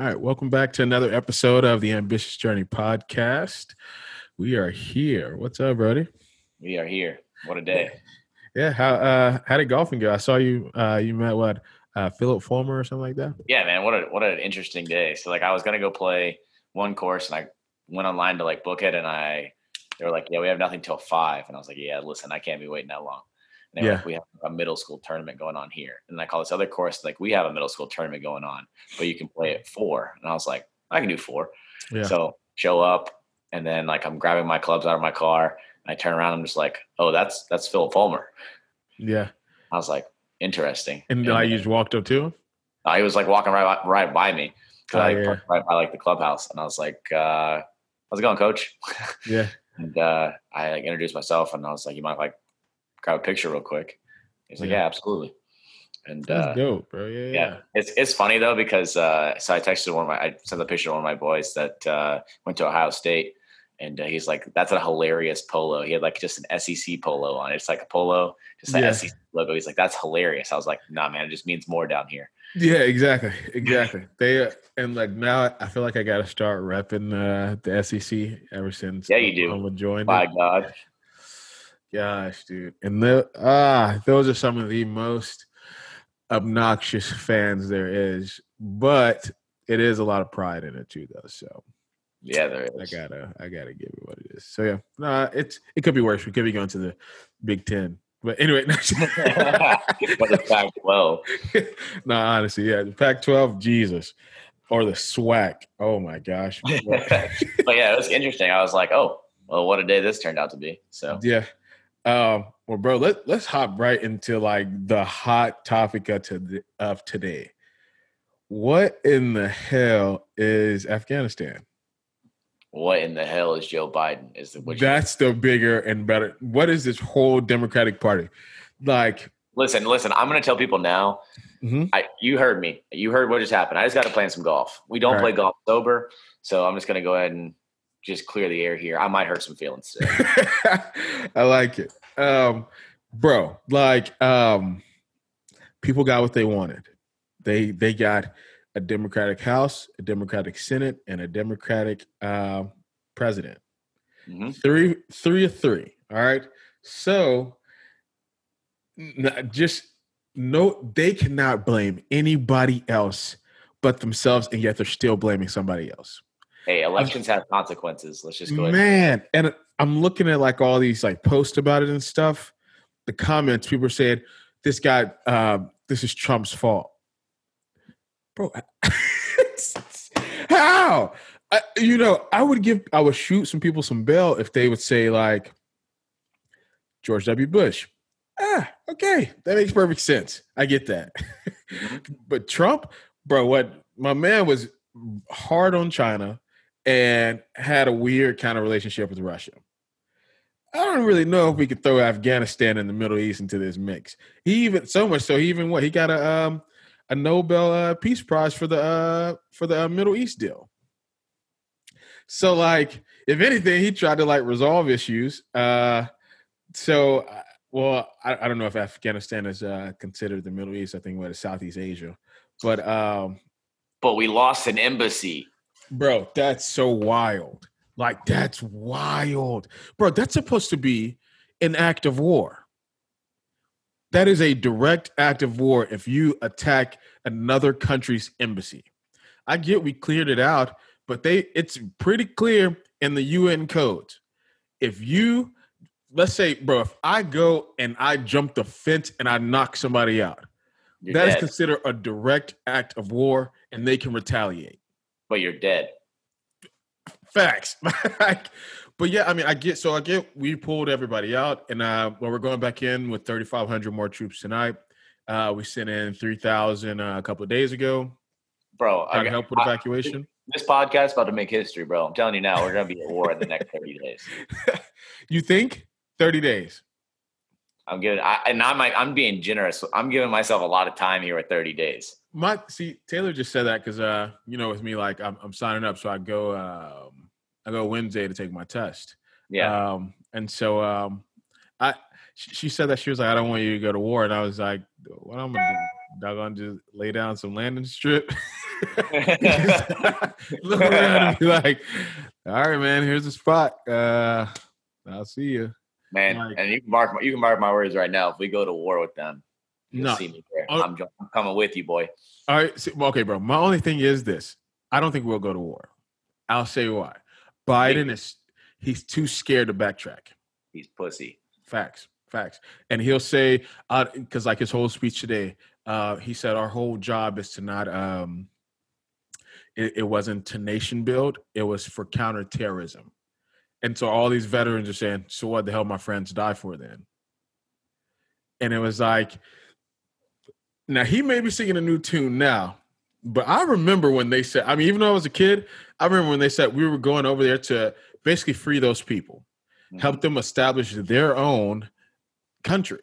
All right, welcome back to another episode of the Ambitious Journey podcast. We are here. What's up, Brody? We are here. What a day. Yeah, how uh how did golfing go? I saw you uh you met what uh Phillip Fulmer or something like that. Yeah, man, what a what an interesting day. So like I was gonna go play one course and I went online to like book it and I they were like, Yeah, we have nothing till five. And I was like, Yeah, listen, I can't be waiting that long. And yeah. Like, we have a middle school tournament going on here. And I call this other course like we have a middle school tournament going on, but you can play at four. And I was like, I can do four. Yeah. So show up and then like I'm grabbing my clubs out of my car And I turn around, I'm just like, oh, that's that's Phil Fulmer. Yeah. I was like, interesting. And, and I just walked up to him. He was like walking right right by me because oh, I yeah. right by like the clubhouse, and I was like, uh, "How's it going, Coach?" Yeah. and uh, I like introduced myself, and I was like, "You might like grab a picture real quick?" He's like, "Yeah, yeah absolutely." And That's uh, dope, bro. Yeah, yeah, yeah. It's it's funny though because uh, so I texted one of my I sent a picture to one of my boys that uh, went to Ohio State, and uh, he's like, "That's a hilarious polo." He had like just an SEC polo on. It's like a polo, just an yeah. SEC logo. He's like, "That's hilarious." I was like, "Nah, man, it just means more down here." Yeah, exactly, exactly. they uh, and like now, I feel like I got to start repping uh, the SEC ever since. Yeah, you do. I'm joined. My it. God, gosh, dude, and the ah, those are some of the most obnoxious fans there is, but it is a lot of pride in it too, though. So yeah, there is. I gotta, I gotta give it what it is. So yeah, no, it's it could be worse. We could be going to the Big Ten, but anyway. but the Pac-12. no, honestly, yeah, the Pac-12, Jesus, or the SWAC. Oh my gosh. but yeah, it was interesting. I was like, oh, well, what a day this turned out to be. So yeah. Um, well, bro, let let's hop right into like the hot topic of, to, of today. What in the hell is Afghanistan? what in the hell is Joe Biden? Is the that's the bigger and better. What is this whole Democratic Party like? Listen, listen. I'm going to tell people now. Mm-hmm. I, you heard me. You heard what just happened. I just got to play some golf. We don't right. play golf sober, so I'm just going to go ahead and just clear the air here. I might hurt some feelings. I like it, um, bro. Like, um, people got what they wanted. They they got a Democratic House, a Democratic Senate, and a Democratic uh, president. Mm-hmm. Three, three of three. All right. So, just no, they cannot blame anybody else but themselves, and yet they're still blaming somebody else. Hey, elections have consequences. Let's just go. Ahead. Man, and I'm looking at like all these like posts about it and stuff. The comments, people are saying this guy, uh, this is Trump's fault bro. how? I, you know, I would give, I would shoot some people some bail if they would say like George W. Bush. Ah, okay, that makes perfect sense. I get that. Mm-hmm. but Trump, bro, what my man was hard on China and had a weird kind of relationship with Russia. I don't really know if we could throw Afghanistan and the Middle East into this mix. He even so much so he even what he got a um a Nobel uh, Peace Prize for the uh, for the uh, Middle East deal. So, like, if anything, he tried to like resolve issues. Uh, so, uh, well, I, I don't know if Afghanistan is uh, considered the Middle East. I think what is Southeast Asia, but um, but we lost an embassy, bro. That's so wild. Like, that's wild, bro. That's supposed to be an act of war. That is a direct act of war if you attack another country's embassy. I get we cleared it out, but they it's pretty clear in the UN codes. If you let's say, bro, if I go and I jump the fence and I knock somebody out, you're that dead. is considered a direct act of war and they can retaliate. But you're dead. Facts. But yeah, I mean, I get so I get we pulled everybody out, and uh, well, we're going back in with 3,500 more troops tonight. Uh, we sent in 3,000 uh, a couple of days ago. Bro, I help with evacuation. I, this podcast about to make history, bro. I'm telling you now, we're gonna be at war in the next 30 days. you think 30 days? I'm giving, I, and I'm I'm being generous. I'm giving myself a lot of time here at 30 days. My see, Taylor just said that because uh, you know, with me, like I'm, I'm signing up, so I go. Um, I go Wednesday to take my test. Yeah. Um, and so um, I she said that she was like, I don't want you to go to war, and I was like, what I'm gonna do? Doggone just lay down some landing strip. Look around and be like, "All right, man, here's the spot. Uh, I'll see you." Man, like, and you can mark my, you can mark my words right now. If we go to war with them, you'll no, see me there. Uh, I'm, I'm, coming with you, boy. All right, okay, bro. My only thing is this: I don't think we'll go to war. I'll say why. Biden is he's too scared to backtrack. He's pussy. Facts, facts. And he'll say, because uh, like his whole speech today, uh, he said our whole job is to not. Um, it, it wasn't to nation build; it was for counterterrorism. And so all these veterans are saying, "So what the hell, my friends die for then?" And it was like, now he may be singing a new tune now, but I remember when they said, I mean, even though I was a kid, I remember when they said we were going over there to basically free those people, mm-hmm. help them establish their own country,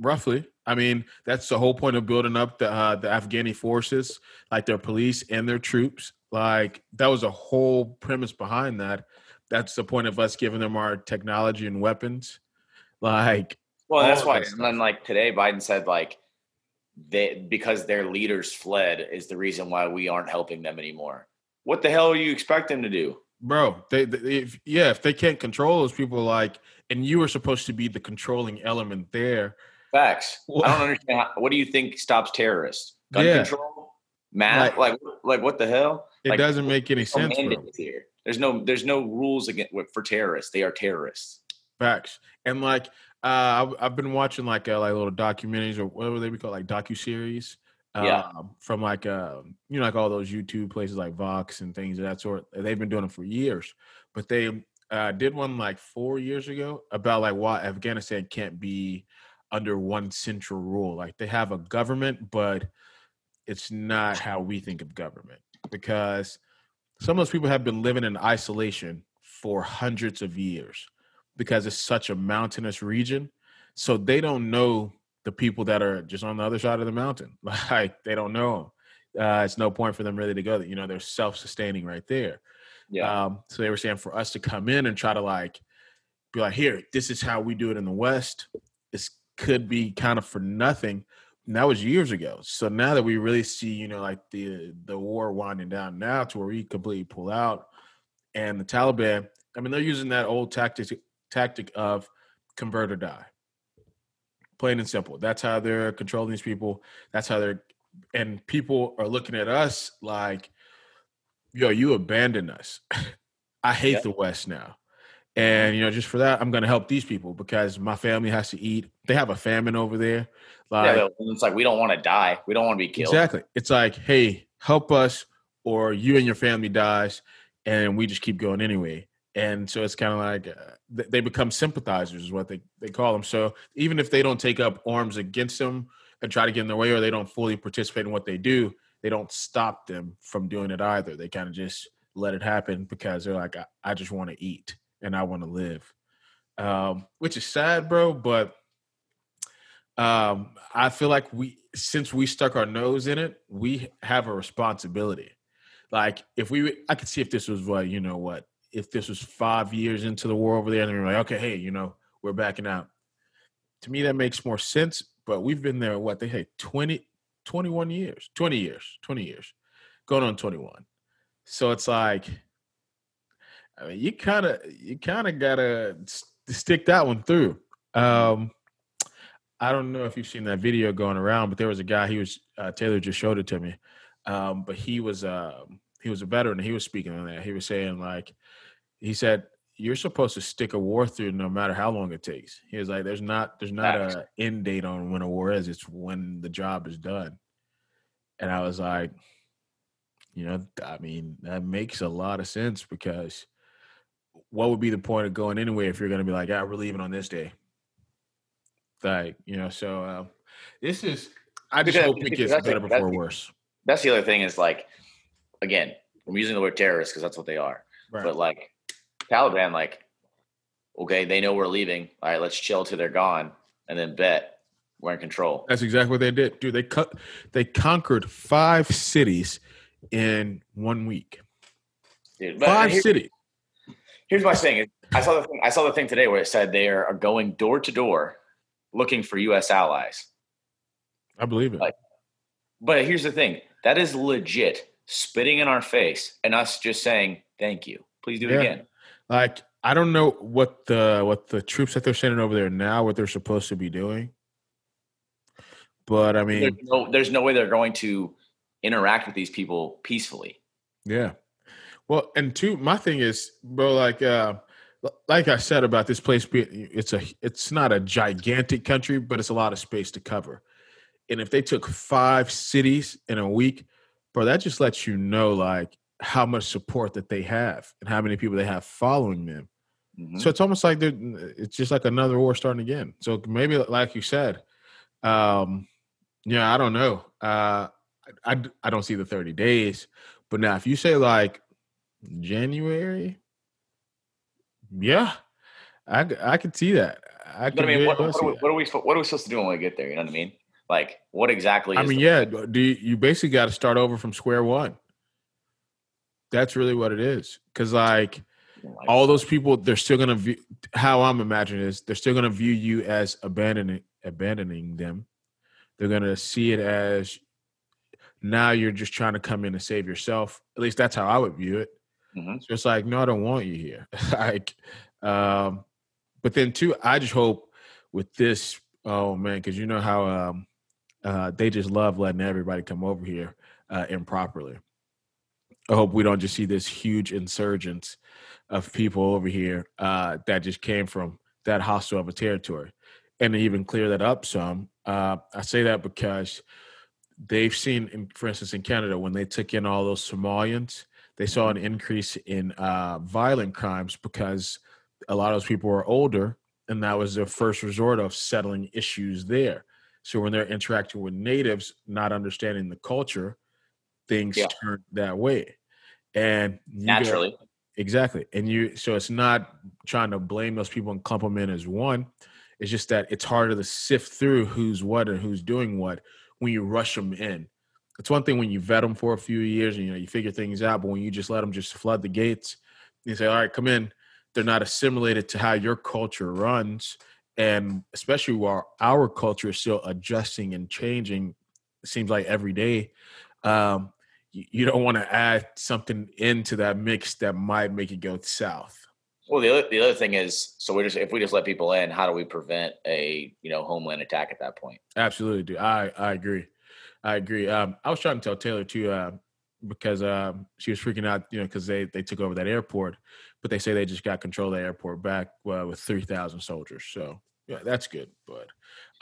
roughly. I mean, that's the whole point of building up the uh, the Afghani forces, like their police and their troops. Like that was a whole premise behind that. That's the point of us giving them our technology and weapons. Like, well, that's why. And then, like today, Biden said, like, they because their leaders fled is the reason why we aren't helping them anymore. What the hell are you expect them to do? Bro, they, they if, yeah, if they can't control those people, like, and you were supposed to be the controlling element there. Facts. Well, I don't understand. How, what do you think stops terrorists? Gun yeah. control, math, like, like, like what the hell? It like, doesn't make any sense. Here. There's no, there's no rules against for terrorists. They are terrorists. Facts. And like, uh, I've, I've been watching like uh, like little documentaries or whatever they be called, like docu series. Yeah. Um, from like uh, you know, like all those YouTube places like Vox and things of that sort. They've been doing them for years, but they uh, did one like four years ago about like why Afghanistan can't be under one central rule. Like they have a government, but it's not how we think of government because some of those people have been living in isolation for hundreds of years because it's such a mountainous region. So they don't know the people that are just on the other side of the mountain. Like they don't know them. Uh, it's no point for them really to go. You know, they're self-sustaining right there. Yeah. Um, so they were saying for us to come in and try to like be like, here, this is how we do it in the West. This could be kind of for nothing. And that was years ago. So now that we really see, you know, like the the war winding down now to where we completely pull out, and the Taliban, I mean, they're using that old tactic tactic of convert or die. Plain and simple. That's how they're controlling these people. That's how they're, and people are looking at us like, yo, you abandoned us. I hate yep. the West now. And, you know, just for that, I'm going to help these people because my family has to eat. They have a famine over there. Like, yeah, it's like, we don't want to die. We don't want to be killed. Exactly. It's like, hey, help us or you and your family dies and we just keep going anyway and so it's kind of like uh, they become sympathizers is what they, they call them so even if they don't take up arms against them and try to get in their way or they don't fully participate in what they do they don't stop them from doing it either. They kind of just let it happen because they're like i, I just want to eat and i want to live. Um, which is sad bro but um, i feel like we since we stuck our nose in it we have a responsibility. Like if we i could see if this was what you know what if this was five years into the war over there and they're like, okay, hey, you know, we're backing out. To me, that makes more sense. But we've been there, what they say, 20, 21 years, 20 years, 20 years, going on 21. So it's like, I mean, you kind of, you kind of gotta stick that one through. Um, I don't know if you've seen that video going around, but there was a guy. He was uh, Taylor just showed it to me, um, but he was um, he was a veteran. And He was speaking on that. He was saying like, he said you're supposed to stick a war through no matter how long it takes. He was like, there's not there's not a end date on when a war is. It's when the job is done. And I was like, you know, I mean, that makes a lot of sense because what would be the point of going anyway if you're going to be like, yeah, we're leaving on this day? Like, you know, so uh, this is. I just because, hope it gets better before worse. That's the other thing is like again, I'm using the word terrorist because that's what they are. Right. But like Taliban, like, okay, they know we're leaving. All right, let's chill till they're gone, and then bet we're in control. That's exactly what they did, dude. They cut, they conquered five cities in one week. Dude, five here, cities. Here's my thing: I saw the thing. I saw the thing today where it said they are going door to door looking for U.S. allies. I believe it. Like, but here's the thing: that is legit spitting in our face and us just saying, thank you. Please do it again. Like, I don't know what the what the troops that they're sending over there now, what they're supposed to be doing. But I mean, there's no, there's no way they're going to interact with these people peacefully. Yeah. Well, and two, my thing is, bro, like, uh, like I said about this place, being it's a, it's not a gigantic country, but it's a lot of space to cover. And if they took five cities in a week, bro, that just lets you know like how much support that they have and how many people they have following them. Mm-hmm. So it's almost like they're, it's just like another war starting again. So maybe, like you said, um, yeah, I don't know. Uh, I, I don't see the 30 days. But now, if you say like January, yeah, I, I could see that. I, but I mean, what, what, are we, what, are we, what are we supposed to do when we get there? You know what I mean? Like, what exactly? I mean, yeah. Do you, you basically got to start over from square one? That's really what it is. Because like, all those people, they're still gonna view. How I'm imagining is they're still gonna view you as abandoning abandoning them. They're gonna see it as now you're just trying to come in and save yourself. At least that's how I would view it. Mm-hmm. So it's like, no, I don't want you here. like, um, but then too, I just hope with this, oh man, because you know how um, uh, they just love letting everybody come over here uh, improperly. I hope we don't just see this huge insurgence of people over here uh, that just came from that hostile of a territory, and even clear that up some. Uh, I say that because they've seen, for instance, in Canada, when they took in all those Somalians, they saw an increase in uh, violent crimes because a lot of those people were older, and that was their first resort of settling issues there. So when they're interacting with natives, not understanding the culture, things yeah. turn that way. And naturally, exactly. And you, so it's not trying to blame those people and clump them in as one. It's just that it's harder to sift through who's what and who's doing what when you rush them in. It's one thing when you vet them for a few years and you know you figure things out, but when you just let them just flood the gates, you say, "All right, come in." They're not assimilated to how your culture runs, and especially while our culture is still adjusting and changing. It seems like every day. Um, you, you don't want to add something into that mix that might make it go south. Well, the other the other thing is, so we just if we just let people in, how do we prevent a you know homeland attack at that point? Absolutely, dude. I I agree. I agree. Um, I was trying to tell Taylor too, uh, because um, she was freaking out, you know, because they they took over that airport, but they say they just got control of the airport back uh, with three thousand soldiers. So yeah, that's good. But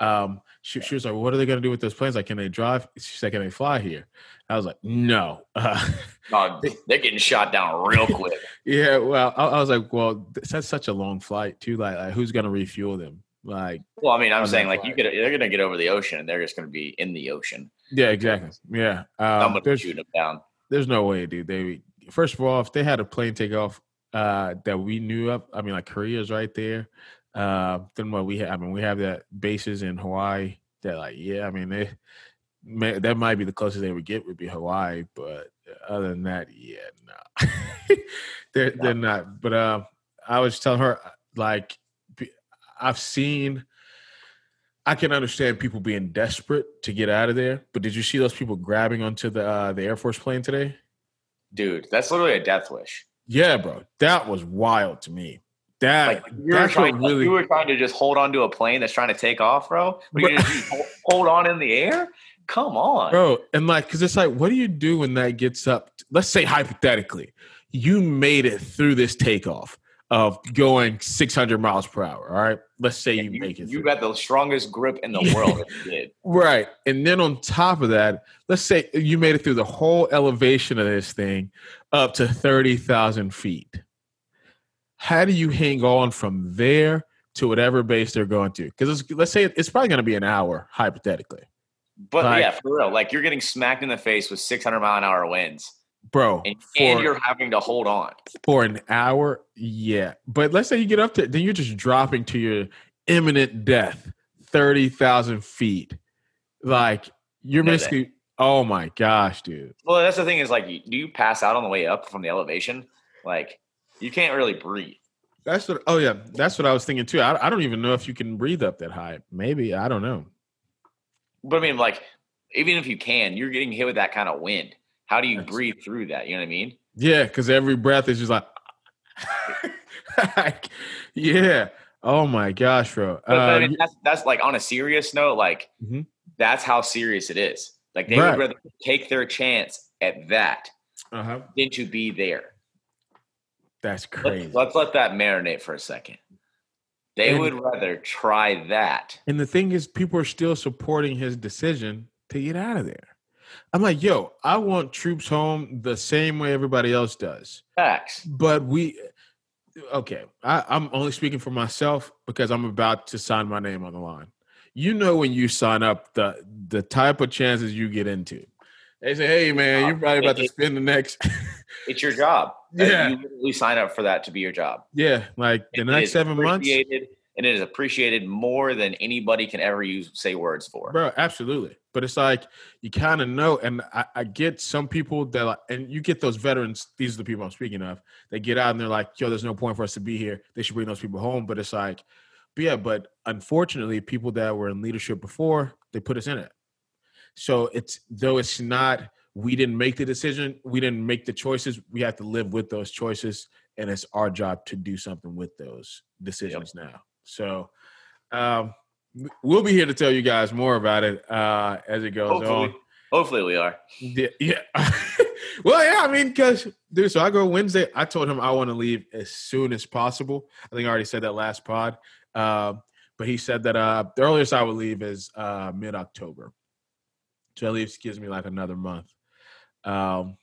um, she, she was like, "What are they going to do with those planes? Like, can they drive?" She said, "Can they fly here?" I was like, "No." Uh, they're getting shot down real quick. yeah, well, I, I, was like, "Well, that's such a long flight too. Like, like who's going to refuel them?" Like, well, I mean, I'm saying like flight? you could they're going to get over the ocean and they're just going to be in the ocean. Yeah, exactly. Yeah, um, I'm going to shoot them down. There's no way, dude. They first of all, if they had a plane take off uh, that we knew of, I mean, like Korea's right there. Uh, then what we have, I mean, we have that bases in Hawaii that, like, yeah, I mean, they may, that might be the closest they would get would be Hawaii, but other than that, yeah, no, they're they're not. But uh, I was telling her like, I've seen. I can understand people being desperate to get out of there, but did you see those people grabbing onto the uh, the Air Force plane today? Dude, that's literally a death wish. Yeah, bro, that was wild to me. That like you were trying, really, you were trying to just hold on to a plane that's trying to take off, bro. But you just hold on in the air. Come on, bro. And like, because it's like, what do you do when that gets up? Let's say hypothetically, you made it through this takeoff of going 600 miles per hour. All right, let's say you, you, make it. You through. got the strongest grip in the world. right, and then on top of that, let's say you made it through the whole elevation of this thing up to 30,000 feet how do you hang on from there to whatever base they're going to? Because let's say it's probably going to be an hour, hypothetically. But like, yeah, for real, like you're getting smacked in the face with 600 mile an hour winds, bro, and, for, and, you're having to hold on for an hour. Yeah, but let's say you get up to, then you're just dropping to your imminent death, thirty thousand feet. Like you're no, basically, that. oh my gosh, dude. Well, that's the thing is like, do you pass out on the way up from the elevation? Like, you can't really breathe. That's what. Oh yeah, that's what I was thinking too. I, I don't even know if you can breathe up that high. Maybe I don't know. But I mean, like, even if you can, you're getting hit with that kind of wind. How do you That's breathe through that? You know what I mean? Yeah, because every breath is just like, yeah. Oh my gosh, bro. But, I mean, um, that's, that's like on a serious note, like mm-hmm. that's how serious it is. Like they right. would rather take their chance at that uh-huh. than to be there. That's crazy. Let's, let's, let that marinate for a second. They and, would rather try that. And the thing is, people are still supporting his decision to get out of there. I'm like, yo, I want troops home the same way everybody else does. Facts. But we okay, I, I'm only speaking for myself because I'm about to sign my name on the line. You know when you sign up the the type of chances you get into. They say, "Hey, man, you're probably about to spend the next." it's your job. Yeah, you literally sign up for that to be your job. Yeah, like the next seven months, and it is appreciated more than anybody can ever use say words for. Bro, absolutely. But it's like you kind of know, and I, I, get some people that, like, and you get those veterans. These are the people I'm speaking of. They get out and they're like, "Yo, there's no point for us to be here. They should bring those people home." But it's like, but yeah, but unfortunately, people that were in leadership before they put us in it. So it's though it's not we didn't make the decision, we didn't make the choices. We have to live with those choices, and it's our job to do something with those decisions yep. now. So um, we'll be here to tell you guys more about it uh, as it goes Hopefully. on. Hopefully, we are. Yeah. yeah. well, yeah. I mean, because dude, so I go Wednesday. I told him I want to leave as soon as possible. I think I already said that last pod. Uh, but he said that uh, the earliest I would leave is uh, mid October. So at least gives me like another month. Um,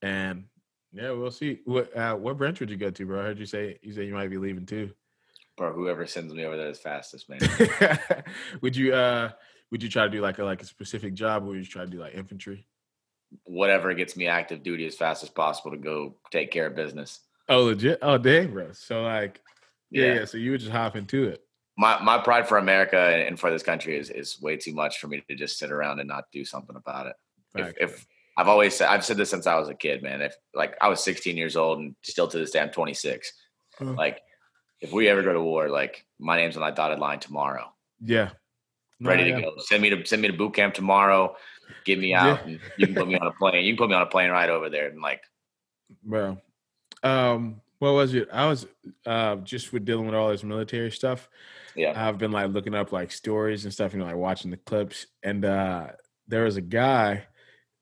and yeah, we'll see. What uh, what branch would you go to, bro? I heard you say you say you might be leaving too bro, whoever sends me over there is fastest, man. would you uh would you try to do like a like a specific job or would you try to do like infantry? Whatever gets me active duty as fast as possible to go take care of business. Oh legit? Oh dang, bro. So like yeah, yeah. yeah so you would just hop into it. My my pride for America and for this country is is way too much for me to just sit around and not do something about it. If, if, I've always said I've said this since I was a kid, man. If like I was 16 years old and still to this day I'm 26. Uh-huh. Like if we ever go to war, like my name's on that dotted line tomorrow. Yeah. Ready to go. Send me to send me to boot camp tomorrow. Get me out yeah. and you can put me on a plane. You can put me on a plane right over there and like Bro. Um, what was it? I was uh just with dealing with all this military stuff. Yeah. I've been like looking up like stories and stuff, you know, like watching the clips. And uh there was a guy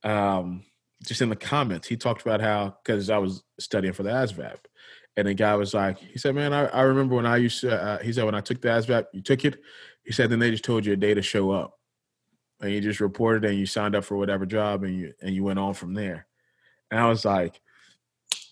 um just in the comments, he talked about how because I was studying for the ASVAB and the guy was like, he said, man, I, I remember when I used to, uh, he said, when I took the ASVAB, you took it. He said, then they just told you a day to show up. And you just reported and you signed up for whatever job and you, and you went on from there. And I was like,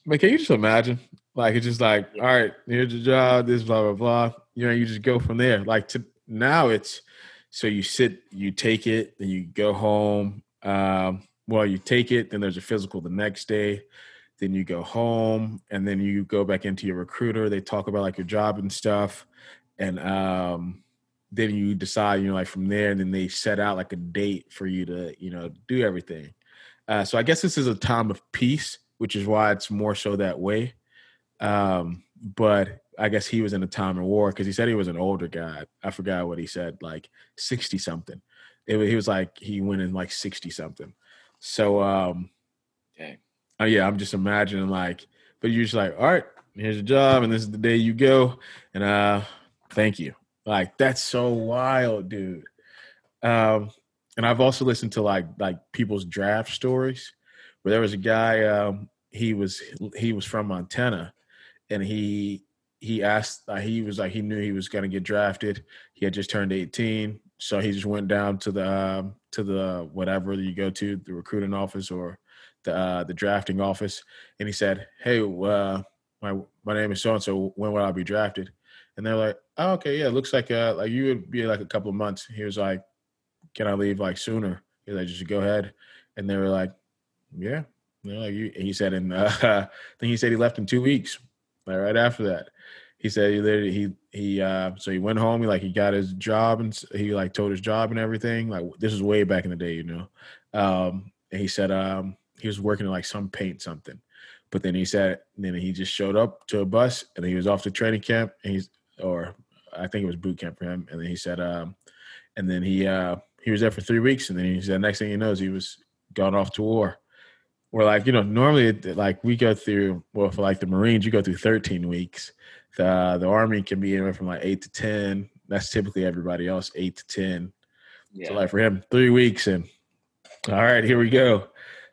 man, can you just imagine? Like, it's just like, all right, here's your job, this, blah, blah, blah. You know, you just go from there. Like, to now it's, so you sit, you take it, then you go home. Um, well, you take it, then there's a physical the next day then you go home and then you go back into your recruiter they talk about like your job and stuff and um then you decide you know like from there and then they set out like a date for you to you know do everything uh, so i guess this is a time of peace which is why it's more so that way. Um but i guess he was in a time of war because he said he was an older guy. I forgot what he said like 60 something it, he was like he went in like 60 something so um Dang. oh yeah, I'm just imagining like, but you're just like, all right, here's your job, and this is the day you go, and uh, thank you. Like that's so wild, dude. Um, and I've also listened to like like people's draft stories, where there was a guy, um, he was he was from Montana, and he he asked uh, he was like he knew he was going to get drafted. He had just turned 18, so he just went down to the um, to the whatever you go to the recruiting office or the uh, the drafting office, and he said, "Hey, uh, my my name is so and so. When will I be drafted?" And they're like, "Oh, okay, yeah. Looks like uh, like you would be like a couple of months." He was like, "Can I leave like sooner?" He's like, "Just go ahead." And they were like, "Yeah." You know, like you, he said, and uh, I think he said he left in two weeks. Like right after that, he said he literally he he uh so he went home. He like he got his job and he like told his job and everything. Like this is way back in the day, you know. Um, and he said um he was working on like some paint something. But then he said, then he just showed up to a bus and he was off to training camp and he's, or I think it was boot camp for him. And then he said, um, and then he, uh, he was there for three weeks. And then he said, next thing he knows, he was gone off to war. Where like you know normally like we go through well for like the Marines you go through 13 weeks. The the Army can be anywhere from like eight to ten. That's typically everybody else eight to ten. Yeah. So like for him three weeks and all right here we go.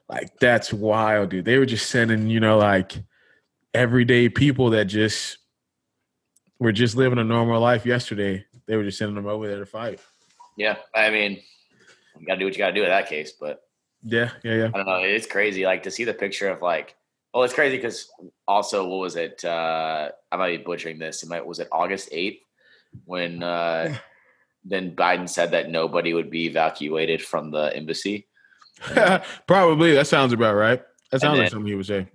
Like that's wild, dude. They were just sending you know like everyday people that just were just living a normal life yesterday. They were just sending them over there to fight. Yeah, I mean, you gotta do what you gotta do in that case. But yeah, yeah, yeah. I don't know. It's crazy. Like to see the picture of like, well, it's crazy because also, what was it? Uh, I might be butchering this. It might was it August eighth when uh, then Biden said that nobody would be evacuated from the embassy. Probably that sounds about right. That sounds then, like something he would say.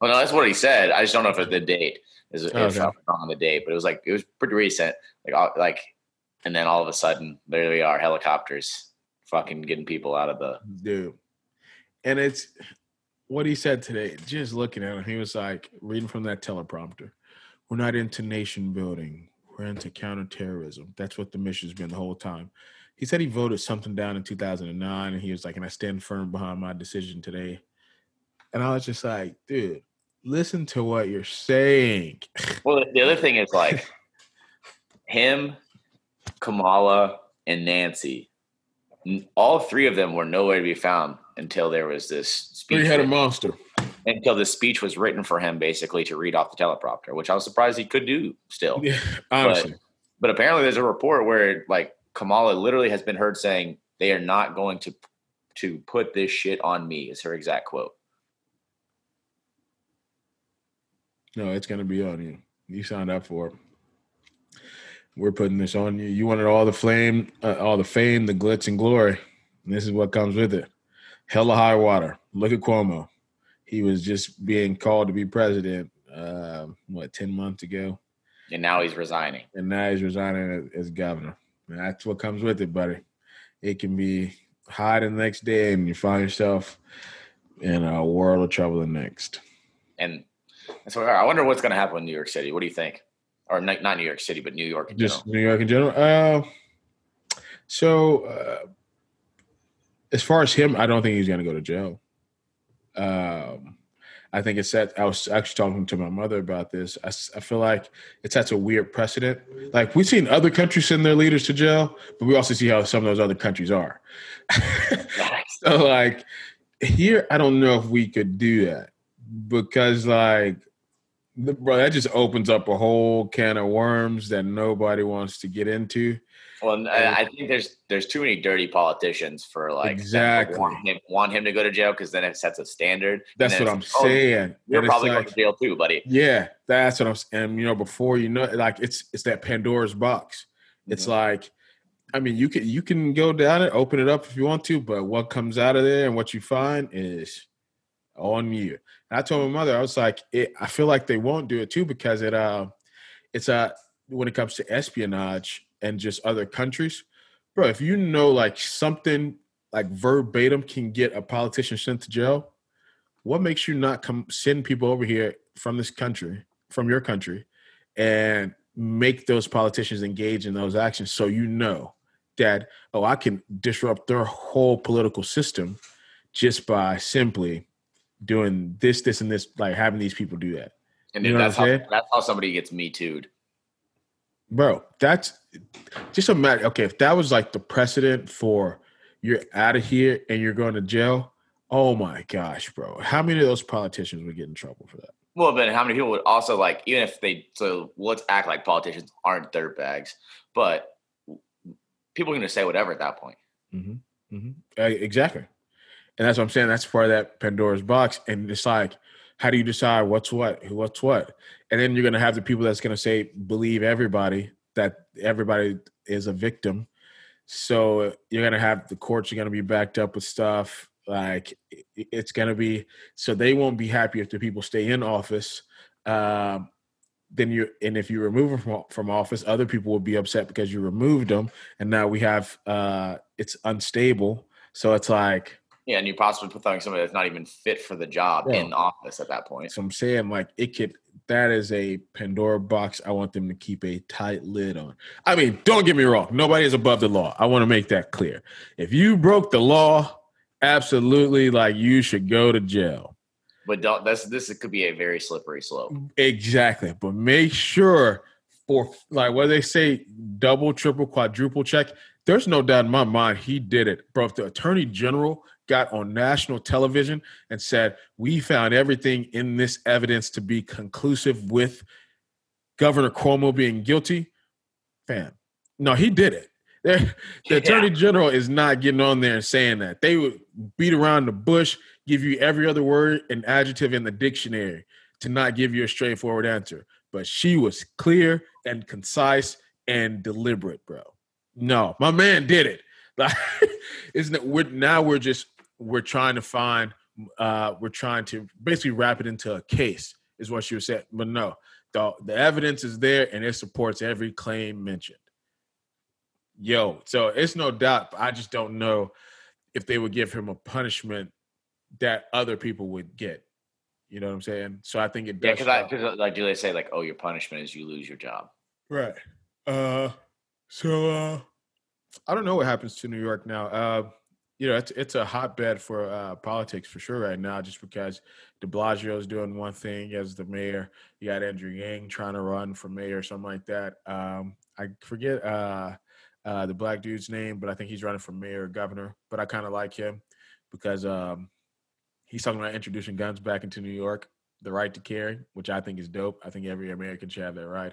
Well, no, that's what he said. I just don't know if it's the date is oh, okay. wrong on the date, but it was like it was pretty recent. Like like, and then all of a sudden, there we are, helicopters, fucking getting people out of the dude. And it's what he said today. Just looking at him, he was like reading from that teleprompter. We're not into nation building. We're into counterterrorism. That's what the mission's been the whole time. He said he voted something down in 2009, and he was like, "And I stand firm behind my decision today." And I was just like, dude, listen to what you're saying. Well, the other thing is like him, Kamala, and Nancy. All three of them were nowhere to be found until there was this speech. He had a monster. Until the speech was written for him, basically to read off the teleprompter, which I was surprised he could do still. Yeah, honestly. But, but apparently, there's a report where like Kamala literally has been heard saying they are not going to to put this shit on me. Is her exact quote. No, it's gonna be on you. You signed up for it. We're putting this on you. You wanted all the flame, uh, all the fame, the glitz and glory. And this is what comes with it. Hella high water. Look at Cuomo. He was just being called to be president. Uh, what ten months ago, and now he's resigning. And now he's resigning as, as governor. And that's what comes with it, buddy. It can be high the next day, and you find yourself in a world of trouble the next. And so I wonder what's going to happen in New York City. What do you think? Or not, not New York City, but New York in Just general. New York in general. Uh, so uh, as far as him, I don't think he's going to go to jail. Um, I think it set. I was actually talking to my mother about this. I, I feel like it sets a weird precedent. Like we've seen other countries send their leaders to jail, but we also see how some of those other countries are. so like here, I don't know if we could do that because like bro that just opens up a whole can of worms that nobody wants to get into well i think there's there's too many dirty politicians for like exactly want him, want him to go to jail because then it sets a standard that's what i'm oh, saying you're and probably like, going to jail too buddy yeah that's what i'm saying and you know before you know like it's it's that pandora's box it's mm-hmm. like I mean, you can you can go down it, open it up if you want to, but what comes out of there and what you find is on you. And I told my mother, I was like, it, I feel like they won't do it too because it uh it's uh when it comes to espionage and just other countries, bro. If you know like something like verbatim can get a politician sent to jail, what makes you not come send people over here from this country, from your country, and make those politicians engage in those actions so you know that oh I can disrupt their whole political system just by simply doing this, this, and this, like having these people do that. And you know that's, how, that's how somebody gets me too. Bro, that's just a matter. Okay, if that was like the precedent for you're out of here and you're going to jail, oh my gosh, bro. How many of those politicians would get in trouble for that? Well, then how many people would also like, even if they, so let's act like politicians aren't dirtbags, but people are going to say whatever at that point. Mm-hmm. Mm-hmm. Uh, exactly. And that's what I'm saying. That's part of that Pandora's box. And it's like, how do you decide what's what, what's what? And then you're gonna have the people that's gonna say, believe everybody that everybody is a victim. So you're gonna have the courts are gonna be backed up with stuff. Like it's gonna be so they won't be happy if the people stay in office. Um, then you and if you remove them from, from office, other people will be upset because you removed them, and now we have uh, it's unstable. So it's like yeah, and you possibly put somebody that's not even fit for the job yeah. in office at that point. So I'm saying like it could that is a Pandora box I want them to keep a tight lid on. I mean, don't get me wrong, nobody is above the law. I want to make that clear. If you broke the law absolutely like you should go to jail. But don't this this could be a very slippery slope. Exactly. But make sure for like what they say, double, triple, quadruple check. There's no doubt in my mind he did it. Bro, if the attorney general got on national television and said, We found everything in this evidence to be conclusive with Governor Cuomo being guilty, fam. No, he did it. the yeah. attorney general is not getting on there and saying that. They would beat around the bush, give you every other word and adjective in the dictionary to not give you a straightforward answer. But she was clear and concise and deliberate, bro. No, my man did it. Like, isn't it? We're now we're just we're trying to find uh we're trying to basically wrap it into a case is what she was saying. But no, the the evidence is there and it supports every claim mentioned. Yo, so it's no doubt. I just don't know if they would give him a punishment that other people would get. You know what I'm saying? So I think it does. Yeah, because like do they say like, oh, your punishment is you lose your job? Right. Uh. So uh, I don't know what happens to New York now. Uh, you know, it's it's a hotbed for uh, politics for sure right now, just because De Blasio is doing one thing as the mayor. You got Andrew Yang trying to run for mayor or something like that. Um, I forget uh, uh, the black dude's name, but I think he's running for mayor or governor. But I kind of like him because um, he's talking about introducing guns back into New York, the right to carry, which I think is dope. I think every American should have that right.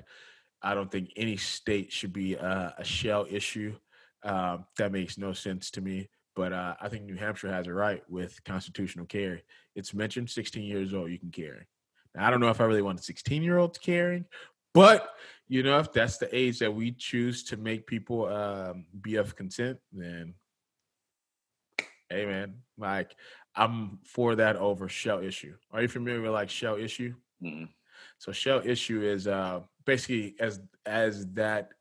I don't think any state should be uh, a shall issue. Um, that makes no sense to me. But uh, I think New Hampshire has it right with constitutional carry. It's mentioned 16 years old, you can carry. Now, I don't know if I really want a 16 year old carrying, but you know, if that's the age that we choose to make people um, be of consent, then hey, man, like I'm for that over shall issue. Are you familiar with like shall issue? Mm-hmm. So shall issue is uh, basically as as that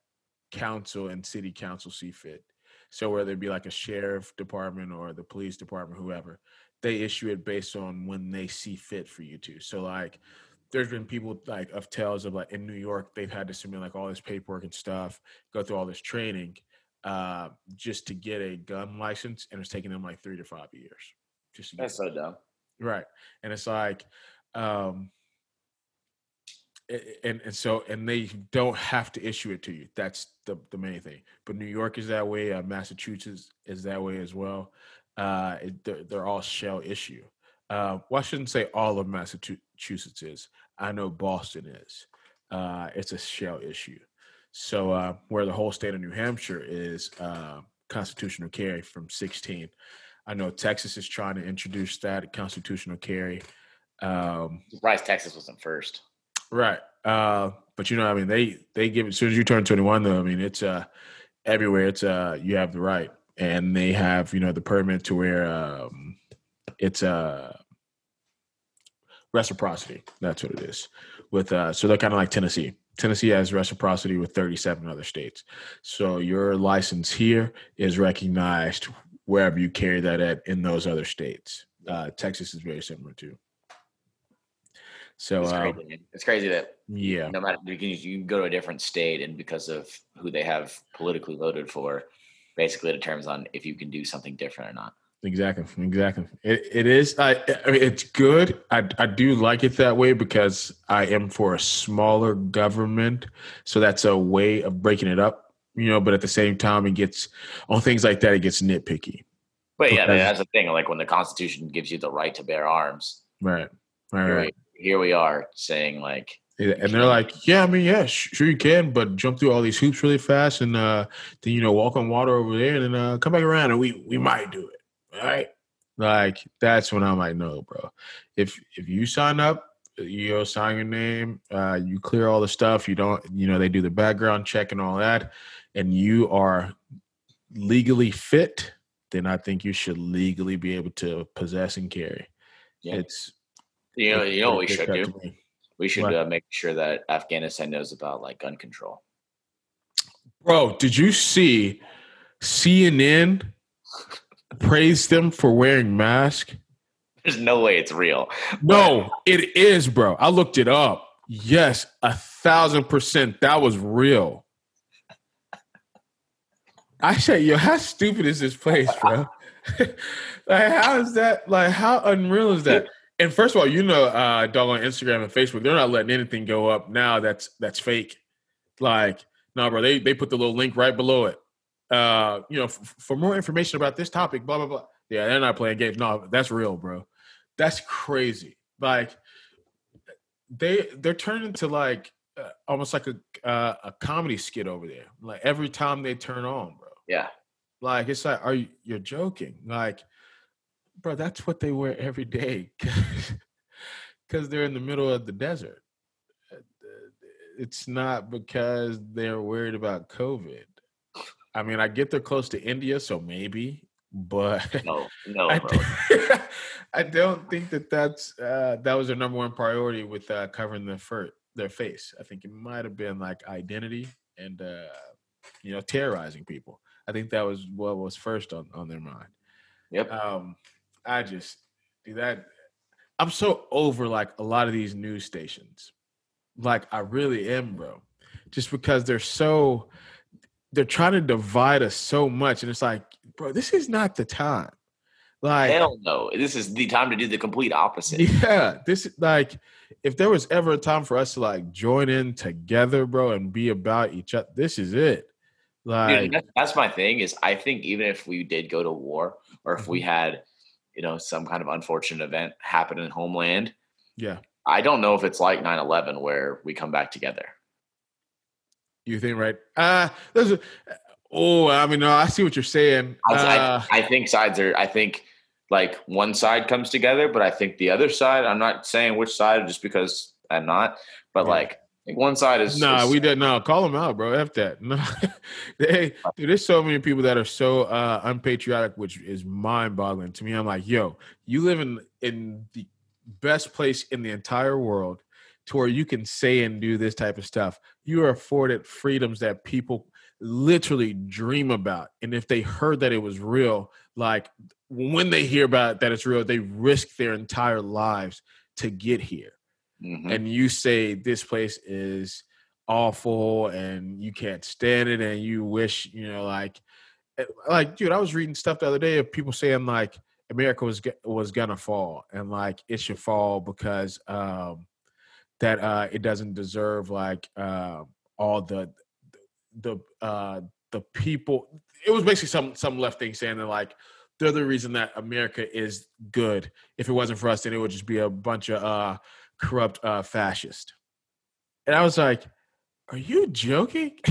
council and city council see fit. So whether it be like a sheriff department or the police department, whoever, they issue it based on when they see fit for you to. So like there's been people like of tales of like in New York, they've had to submit like all this paperwork and stuff, go through all this training, uh, just to get a gun license, and it's taking them like three to five years. Just that's so dumb, right? And it's like, um, and and so and they don't have to issue it to you. That's the the main thing. But New York is that way. Uh, Massachusetts is that way as well. Uh, it, they're, they're, all shall issue. Uh, well, I shouldn't say all of Massachusetts is. I know Boston is. Uh, it's a shall issue. So uh, where the whole state of New Hampshire is uh, constitutional carry from 16. I know Texas is trying to introduce that constitutional carry. Um, Surprised Texas wasn't first. Right. Uh, but you know, I mean, they they give as soon as you turn 21, though. I mean, it's uh everywhere. It's uh you have the right, and they have you know the permit to where um it's uh reciprocity. That's what it is. With uh, so they're kind of like Tennessee. Tennessee has reciprocity with 37 other states. So your license here is recognized wherever you carry that at in those other states. Uh, Texas is very similar too. So it's crazy, um, it's crazy that yeah, no matter you can, you can go to a different state and because of who they have politically voted for, basically it determines on if you can do something different or not. Exactly, exactly. It, it is. I, I mean, it's good. I I do like it that way because I am for a smaller government, so that's a way of breaking it up. You know, but at the same time, it gets on things like that. It gets nitpicky. But yeah, that's the thing. Like when the Constitution gives you the right to bear arms, right, right, right here we are saying like and they're like, yeah, I mean, yeah, sure you can, but jump through all these hoops really fast, and uh, then you know walk on water over there, and then uh, come back around, and we we might do it, right? Like that's when I'm like, no, bro. If if you sign up, you know, sign your name, uh, you clear all the stuff, you don't, you know, they do the background check and all that, and you are legally fit, then I think you should legally be able to possess and carry. Yeah. It's you know, you know what we should do? We should uh, make sure that Afghanistan knows about like gun control. Bro, did you see CNN praise them for wearing masks? There's no way it's real. No, it is, bro. I looked it up. Yes, a thousand percent. That was real. I said, yo, how stupid is this place, bro? like how is that? Like how unreal is that? And first of all, you know, uh, dog on Instagram and Facebook, they're not letting anything go up now. That's that's fake. Like, no, bro, they they put the little link right below it. Uh, you know, f- for more information about this topic, blah blah blah. Yeah, they're not playing games. No, that's real, bro. That's crazy. Like, they they're turning to like uh, almost like a uh, a comedy skit over there. Like every time they turn on, bro. Yeah. Like it's like, are you you're joking? Like, bro, that's what they wear every day because they're in the middle of the desert. Uh, it's not because they're worried about COVID. I mean, I get they're close to India, so maybe, but no, no, I, bro. I don't think that that's uh, that was their number one priority with uh, covering their fur, their face. I think it might have been like identity and uh, you know terrorizing people. I think that was what was first on, on their mind. Yep. Um, I just do that. I'm so over like a lot of these news stations. Like I really am, bro. Just because they're so they're trying to divide us so much, and it's like, bro, this is not the time. Like hell no, this is the time to do the complete opposite. Yeah, this like if there was ever a time for us to like join in together, bro, and be about each other, this is it. Like Dude, that's, that's my thing. Is I think even if we did go to war, or if we Mhm. had, you know, some kind of unfortunate event happen in homeland, yeah, I don't know if it's like 9-11 where we come back together. you think right? Uh there's a oh, I mean, no, I see what you're saying. I, Uh, I, I think sides are. I think like one side comes together, but I think the other side. I'm not saying which side just because I'm not, but Yeah. like, like one side is. Nah, is- we did no. Call them out, bro. F that. No, they, dude, there's so many people that are so uh, unpatriotic, which is mind-boggling to me. I'm like, yo, you live in in the best place in the entire world, to where you can say and do this type of stuff. You are afforded freedoms that people literally dream about, and if they heard that it was real, like when they hear about that it's real, they risk their entire lives to get here Mhm. and you say this place is awful and you can't stand it and you wish you know like eh, like dude i was reading stuff the other day of people saying like america was was gonna fall and like it should fall because um that uh it doesn't deserve like uh all the the uh the people it was basically some some left thing saying that like they're the reason that america is good if it wasn't for us then it would just be a bunch of uh corrupt uh fascist. And i was like are you joking?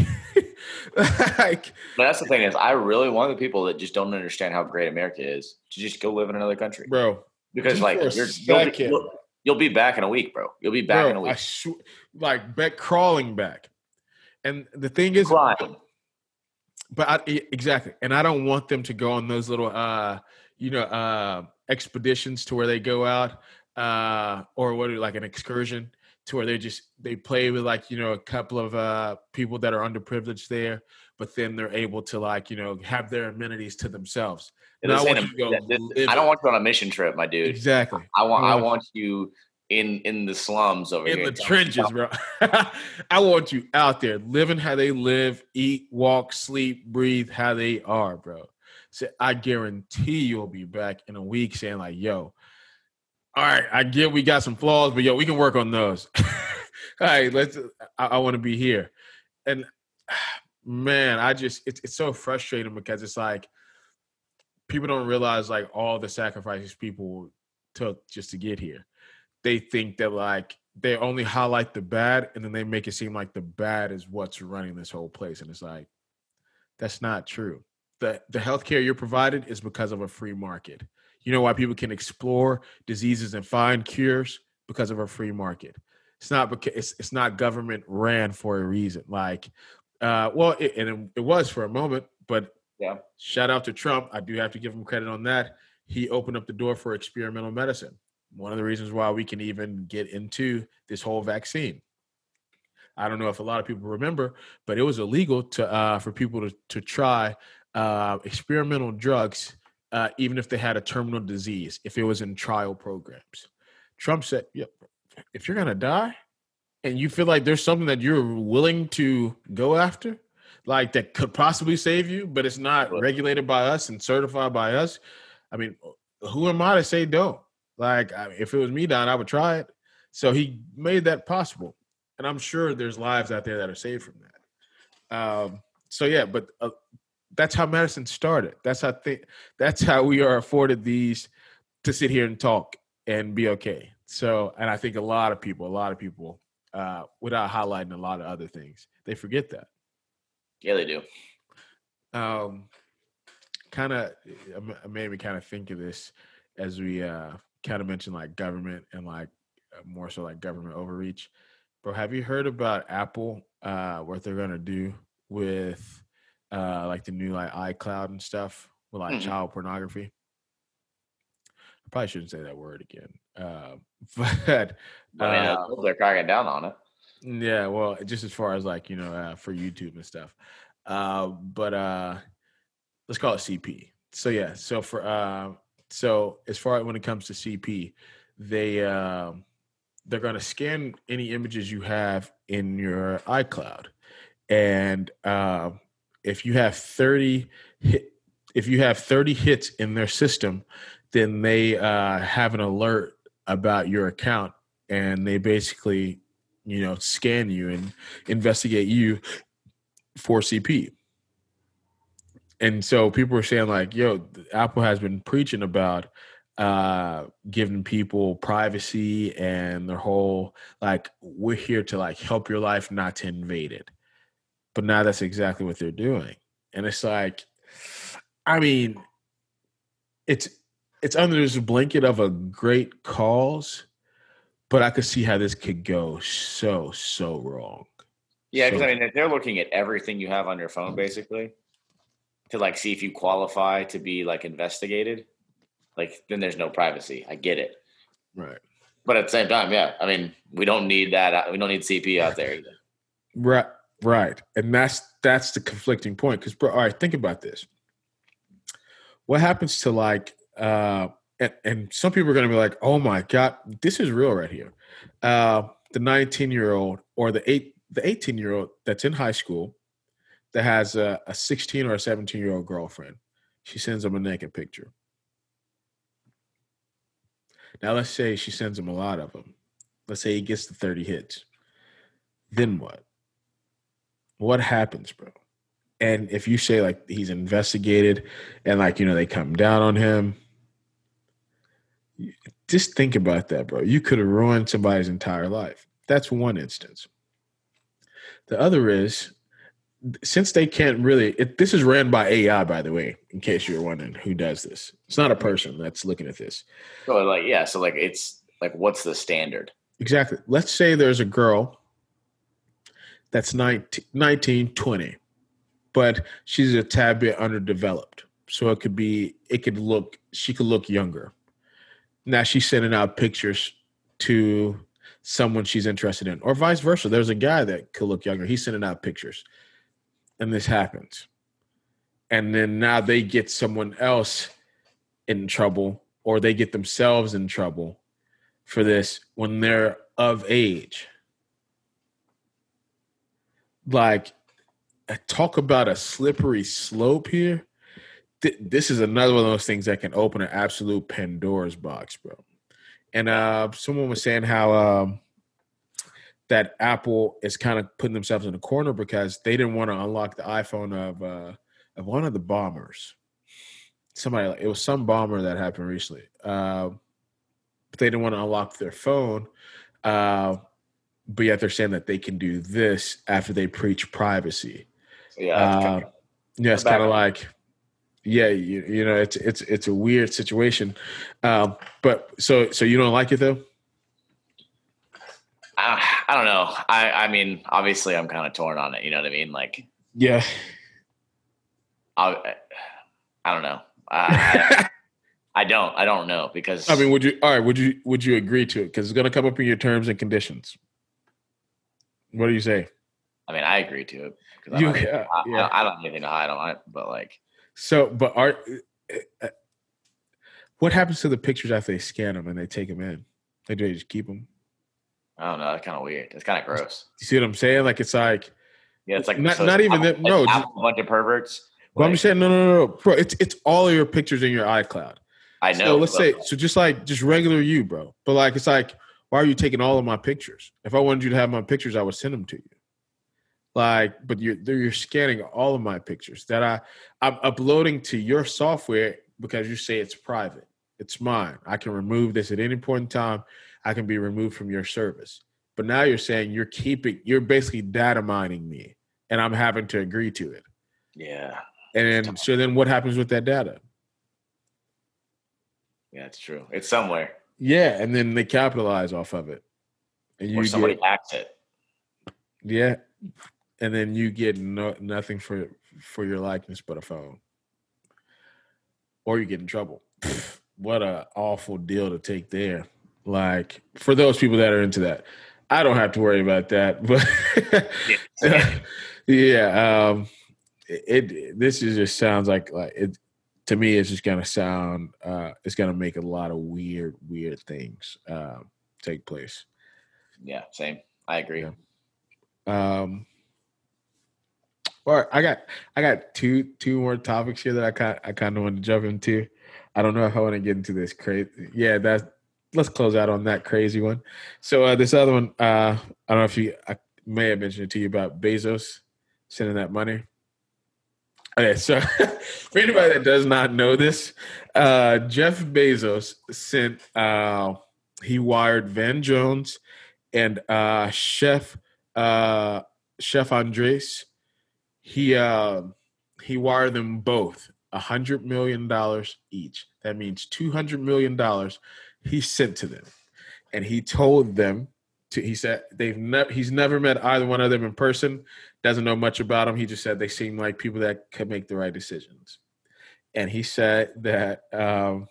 Like But that's the thing is, I really want the people that just don't understand how great America is to just go live in another country. Bro because like you're, you'll, be, you'll, you'll be back in a week, bro. You'll be back bro, in a week. sw- like back crawling back. And the thing is Crying. but I, exactly. And i don't want them to go on those little uh you know uh expeditions to where they go out uh or what like an excursion to where they just they play with like you know a couple of uh people that are underprivileged there but then they're able to like you know have their amenities to themselves And I want a- you this- live I don't want you on a mission trip, my dude. exactly I want I want- want you in in the slums over in here. In the trenches bro i want you out there living how they live eat walk sleep breathe how they are bro so i guarantee you'll be back in a week saying like yo all right i get we got some flaws but yo we can work on those. All right let's i, I want to be here. And man i just it's, it's so frustrating because it's like people don't realize like all the sacrifices people took just to get here. They think that like they only highlight the bad and then they make it seem like the bad is what's running this whole place and it's like that's not true. The the healthcare you're provided is because of a free market you know why people can explore diseases and find cures because of a free market it's not because it's, it's not government ran for a reason like uh well it, and it, it was for a moment but Yeah. shout out to trump i do have to give him credit on that he opened up the door for experimental medicine one of the reasons why we can even get into this whole vaccine. I don't know if a lot of people remember, but it was illegal to uh, for people to to try uh, experimental drugs, uh, even if they had a terminal disease, if it was in trial programs. Trump said, "Yep, if you're gonna die, and you feel like there's something that you're willing to go after, like that could possibly save you, but it's not regulated by us and certified by us. I mean, who am I to say don't? Like, I mean, if it was me, Don, I would try it. So he made that possible, and I'm sure there's lives out there that are saved from that. Um, so yeah, but uh, that's how medicine started. That's how th- that's how we are afforded these to sit here and talk and be okay. So, and I think a lot of people, a lot of people, uh, without highlighting a lot of other things, they forget that. Yeah, they do. Um, kind of made me kind of think of this as we uh kind of mentioned like government and like uh, more so like government overreach. Bro, have you heard about Apple? Uh, what they're gonna do with uh like the new like iCloud and stuff with like mm-hmm. child pornography? I probably shouldn't say that word again. Uh, but I mean, uh, they're cracking down on it. Yeah, well, just as far as like you know uh, for YouTube and stuff. Uh, but uh, let's call it CP. So yeah, so for uh, so as far as when it comes to CP, they uh, they're going to scan any images you have in your iCloud, and uh, if you have thirty hit, if you have thirty hits in their system, then they uh, have an alert about your account, and they basically you know scan you and investigate you for CP and so people are saying like, "Yo, Apple has been preaching about uh giving people privacy and their whole like we're here to like help your life not to invade it." But now that's exactly what they're doing, and it's like, I mean, it's it's under this blanket of a great cause, but I could see how this could go so so wrong. Yeah, because so, I mean, they're looking at everything you have on your phone, basically, to like see if you qualify to be like investigated, like then there's no privacy. I get it. Right. But at the same time, yeah, I mean, we don't need that. Uh, we don't need CP out there either. Right. Right. And that's that's the conflicting point. Because, bro, all right, think about this. What happens to like, uh, and, and some people are to be like, "Oh my god, this is real right here." Uh, the 19 year old or the eight the 18 year old that's in high school that has a, a 16 or a 17 year old girlfriend. She sends him a naked picture. Now, let's say she sends him a lot of them. Let's say he gets the 30 hits. Then what? What happens, bro? And if you say like he's investigated and like, you know, they come down on him, just think about that, bro. You could have ruined somebody's entire life. That's one instance. The other is since they can't really it, this is ran by ai by the way in case you're wondering who does this it's not a mm-hmm. person that's looking at this so like yeah so like it's like what's the standard exactly let's say there's a girl that's 19, 19 20 but she's a tad bit underdeveloped. So it could be it could look she could look younger. Now she's sending out pictures to someone she's interested in or vice versa. There's a guy that could look younger. He's sending out pictures. And this happens. And then now they get someone else in trouble or they get themselves in trouble for this when they're of age. Like, talk about a slippery slope here. this is another one of those things that can open an absolute Pandora's box, bro. And uh, someone was saying how um, that Apple is kind of putting themselves in a corner because they didn't want to unlock the iPhone of uh, of one of the bombers. Somebody, it was some bomber that happened recently, uh, but they didn't want to unlock their phone. Uh, but yet they're saying that they can do this after they preach privacy. Yeah, uh, yeah, it's kind of like, yeah, you, you know, it's it's it's a weird situation. Um, but so so you don't like it though. I, I don't know. I, I mean, obviously, I'm kind of torn on it. You know what I mean? Like, yeah. I, I don't know. I, I don't. I don't know because. I mean, would you? All right. Would you? Would you agree to it? Because it's going to come up in your terms and conditions. What do you say? I mean, I agree to it because I, yeah, I, yeah. I, I, don't have anything to hide on it. But like, so, but are uh, what happens to the pictures after they scan them and they take them in? They just keep them. I don't know. That's kind of weird. It's kind of gross. You see what I'm saying? Like it's like, Yeah, it's like not, so not even that. No, just, a bunch of perverts. but I'm Like, saying no, no, no, no, bro. It's it's all your pictures in your iCloud. I know. So let's say so just like just regular you, bro. But like it's like why are you taking all of my pictures? If I wanted you to have my pictures, I would send them to you. Like, but you're you're scanning all of my pictures that I I'm uploading to your software because you say it's private. It's mine. I can remove this at any point in time. I can be removed from your service. But now you're saying you're keeping you're basically data mining me and I'm having to agree to it. yeah, And then, so then what happens with that data? yeah, it's true. It's somewhere, Yeah, and then they capitalize off of it. And or you somebody get hacks it. yeah, and then you get no, nothing for for your likeness but a phone, or you get in trouble. what a awful deal to take there. Like for those people that are into that, I don't have to worry about that. But Yeah. yeah, um, it, it this is just sounds like like it to me. It's just gonna sound. Uh, it's gonna make a lot of weird, weird things um, take place. Yeah, same. I agree. Yeah. Um, all right, I got I got two two more topics here that I kind I kind of want to jump into. I don't know if I want to get into this crazy. Yeah, that's let's close out on that crazy one. So uh, this other one, uh, I don't know if you I may have mentioned it to you about Bezos sending that money. Okay, so for anybody that does not know this, uh, Jeff Bezos sent uh, he wired Van Jones and uh, Chef uh, Chef Andres. He uh, he wired them both a hundred million dollars each. That means two hundred million dollars he sent to them, and he told them to. He said they've never. He's never met either one of them in person. Doesn't know much about them. He just said they seem like people that could make the right decisions. And he said that um,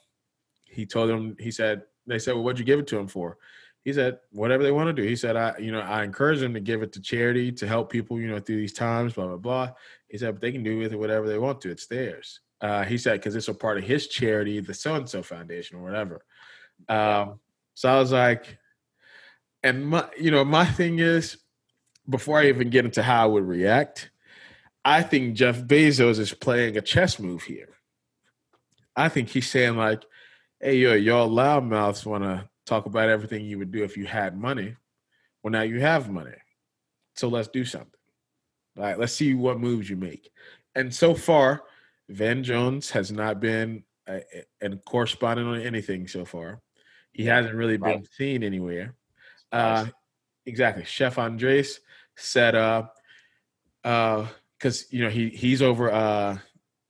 he told them. He said they said, "Well, what'd you give it to him for?" He said, "Whatever they want to do." He said, "I, you know, I encourage them to give it to charity to help people, you know, through these times." Blah blah blah. He said, "But they can do with it whatever they want to. It's theirs." Uh, he said, "Because it's a part of his charity, the so and so foundation or whatever." Um, so I was like, and my, you know, my thing is, before I even get into how I would react, I think Jeff Bezos is playing a chess move here. I think he's saying like, "Hey, yo, y'all loudmouths want to talk about everything you would do if you had money. Well, now you have money, so let's do something. All right, let's see what moves you make." And so far, Van Jones has not been uh, and corresponding on anything so far. He hasn't really been Right. seen anywhere. Uh, exactly. Chef Andres said, uh, uh, because you know he he's over uh,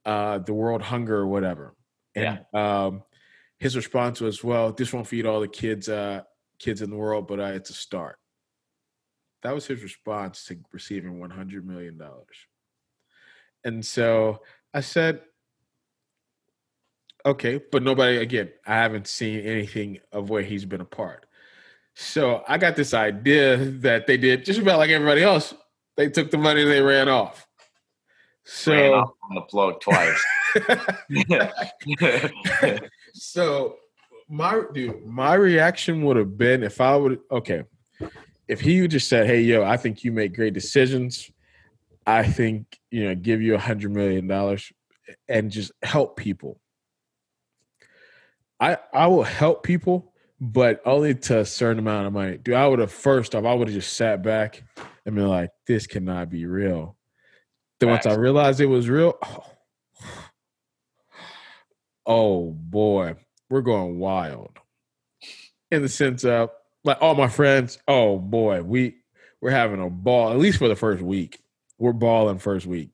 uh, the World Hunger or whatever, and um, his response was, "Well, this won't feed all the kids uh, kids in the world, but uh, it's a start." That was his response to receiving one hundred million dollars, and so I said, "Okay," but nobody again. I haven't seen anything of where he's been a part. So I got this idea that they did just about like everybody else. They took the money and they ran off. So Ran off on the plug twice. so my dude, my reaction would have been if I would okay, if he would just said, "Hey, yo, I think you make great decisions. I think you know, give you a hundred million dollars and just help people." I I will help people, but only to a certain amount of money. Dude, I would have first off, I would have just sat back and been like, "This cannot be real." Then once I realized it was real, oh, oh boy, we're going wild. In the sense of like all my friends, oh boy, we we're having a ball, at least for the first week. We're balling first week.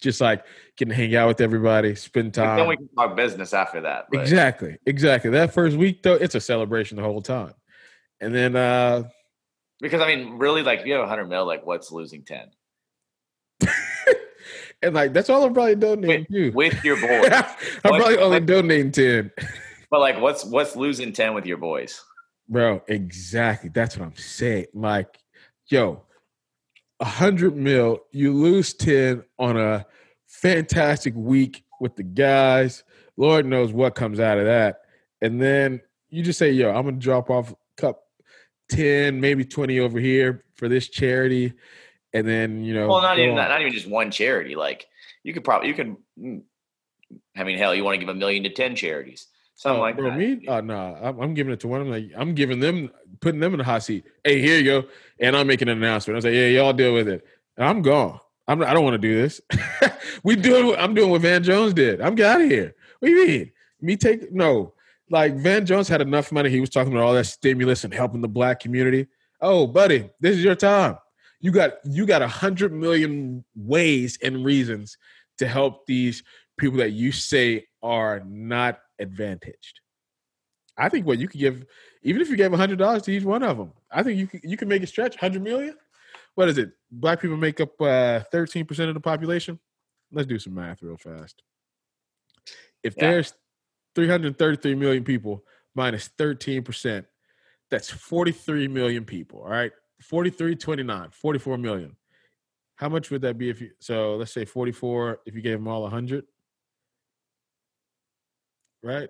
Just like getting to hang out with everybody, spend time. then we can talk business after that. but- Exactly, exactly. That first week though, it's a celebration the whole time. And then uh Because I mean, really, like if you have a hundred mil, like what's losing ten and like that's all I'm probably donating to. with your boys? I'm probably only donating 10. but like, what's what's losing ten with your boys? Bro, exactly. That's what I'm saying. Like, yo, hundred mil, you lose 10 on a fantastic week with the guys. Lord knows what comes out of that. And then you just say, yo, I'm gonna drop off cup 10, maybe 20 over here for this charity. and then you know, well, not even not, not even just one charity. Like you could probably you can. Mm, I mean, hell, you want to give a million to ten charities, something oh, like bro, that. Me? Oh no, I'm, I'm, giving it to one. I'm like, I'm giving them, putting them in the hot seat. Hey, here you go, and I'm making an announcement. I was like, yeah, y'all deal with it. And I'm gone. I'm, I don't want to do this. we doing. I'm doing what Van Jones did. I'm get out of here. What do you mean? Me take no. Like Van Jones had enough money. He was talking about all that stimulus and helping the black community. Oh, buddy, this is your time. You got you got a hundred million ways and reasons to help these people that you say are not advantaged. I think what you could give, even if you gave a hundred dollars to each one of them, I think you can you can make it stretch. Hundred million. What is it? Black people make up uh, thirteen uh, percent of the population. Let's do some math real fast. If yeah. there's 333 million people minus 13%, that's 43 million people. All right. 43, 29, 44 million. How much would that be if you, so let's say 44, if you gave them all a 100? Right?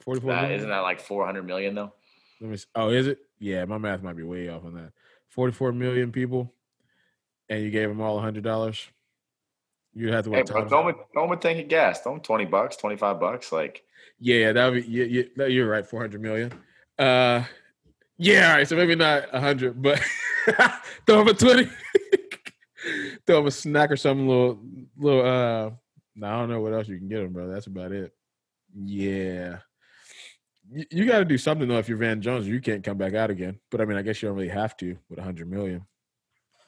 44 Isn't that like 400 million though? Let me, oh, is it? Yeah, my math might be way off on that. 44 million people, and you gave them all $100. You have to wait. Hey, bro, throw them, throw them a tank of gas. Them 20 bucks, 25 bucks. Like, yeah, that would be, yeah, yeah, you're right. 400 million. Uh, yeah, all right. So maybe not a 100, but throw them a 20. throw them a snack or something, little, little, uh, I don't know what else you can get them, bro. That's about it. Yeah. You, you got to do something, though, if you're Van Jones. You can't come back out again. But I mean, I guess you don't really have to with 100 million.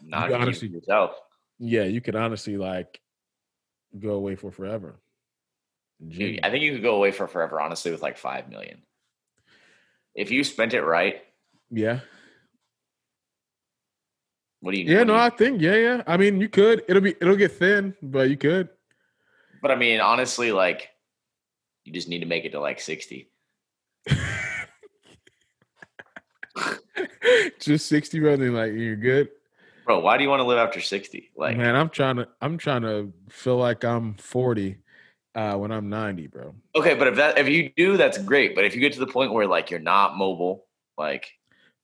Not honestly, yourself. Yeah, you could honestly, like, go away for forever. Dude, I think you could go away for forever, honestly, with like five million. If you spent it right. Yeah. What do you? Yeah, no, you, I think yeah, yeah. I mean, you could. It'll be it'll get thin, but you could. But I mean, honestly, like, you just need to make it to like sixty. just sixty, bro. Then like you're good. Bro, why do you want to live after sixty? Like, man, I'm trying to. I'm trying to feel like I'm forty uh, when I'm 90, bro. Okay, but if that if you do, that's great. But if you get to the point where like you're not mobile, like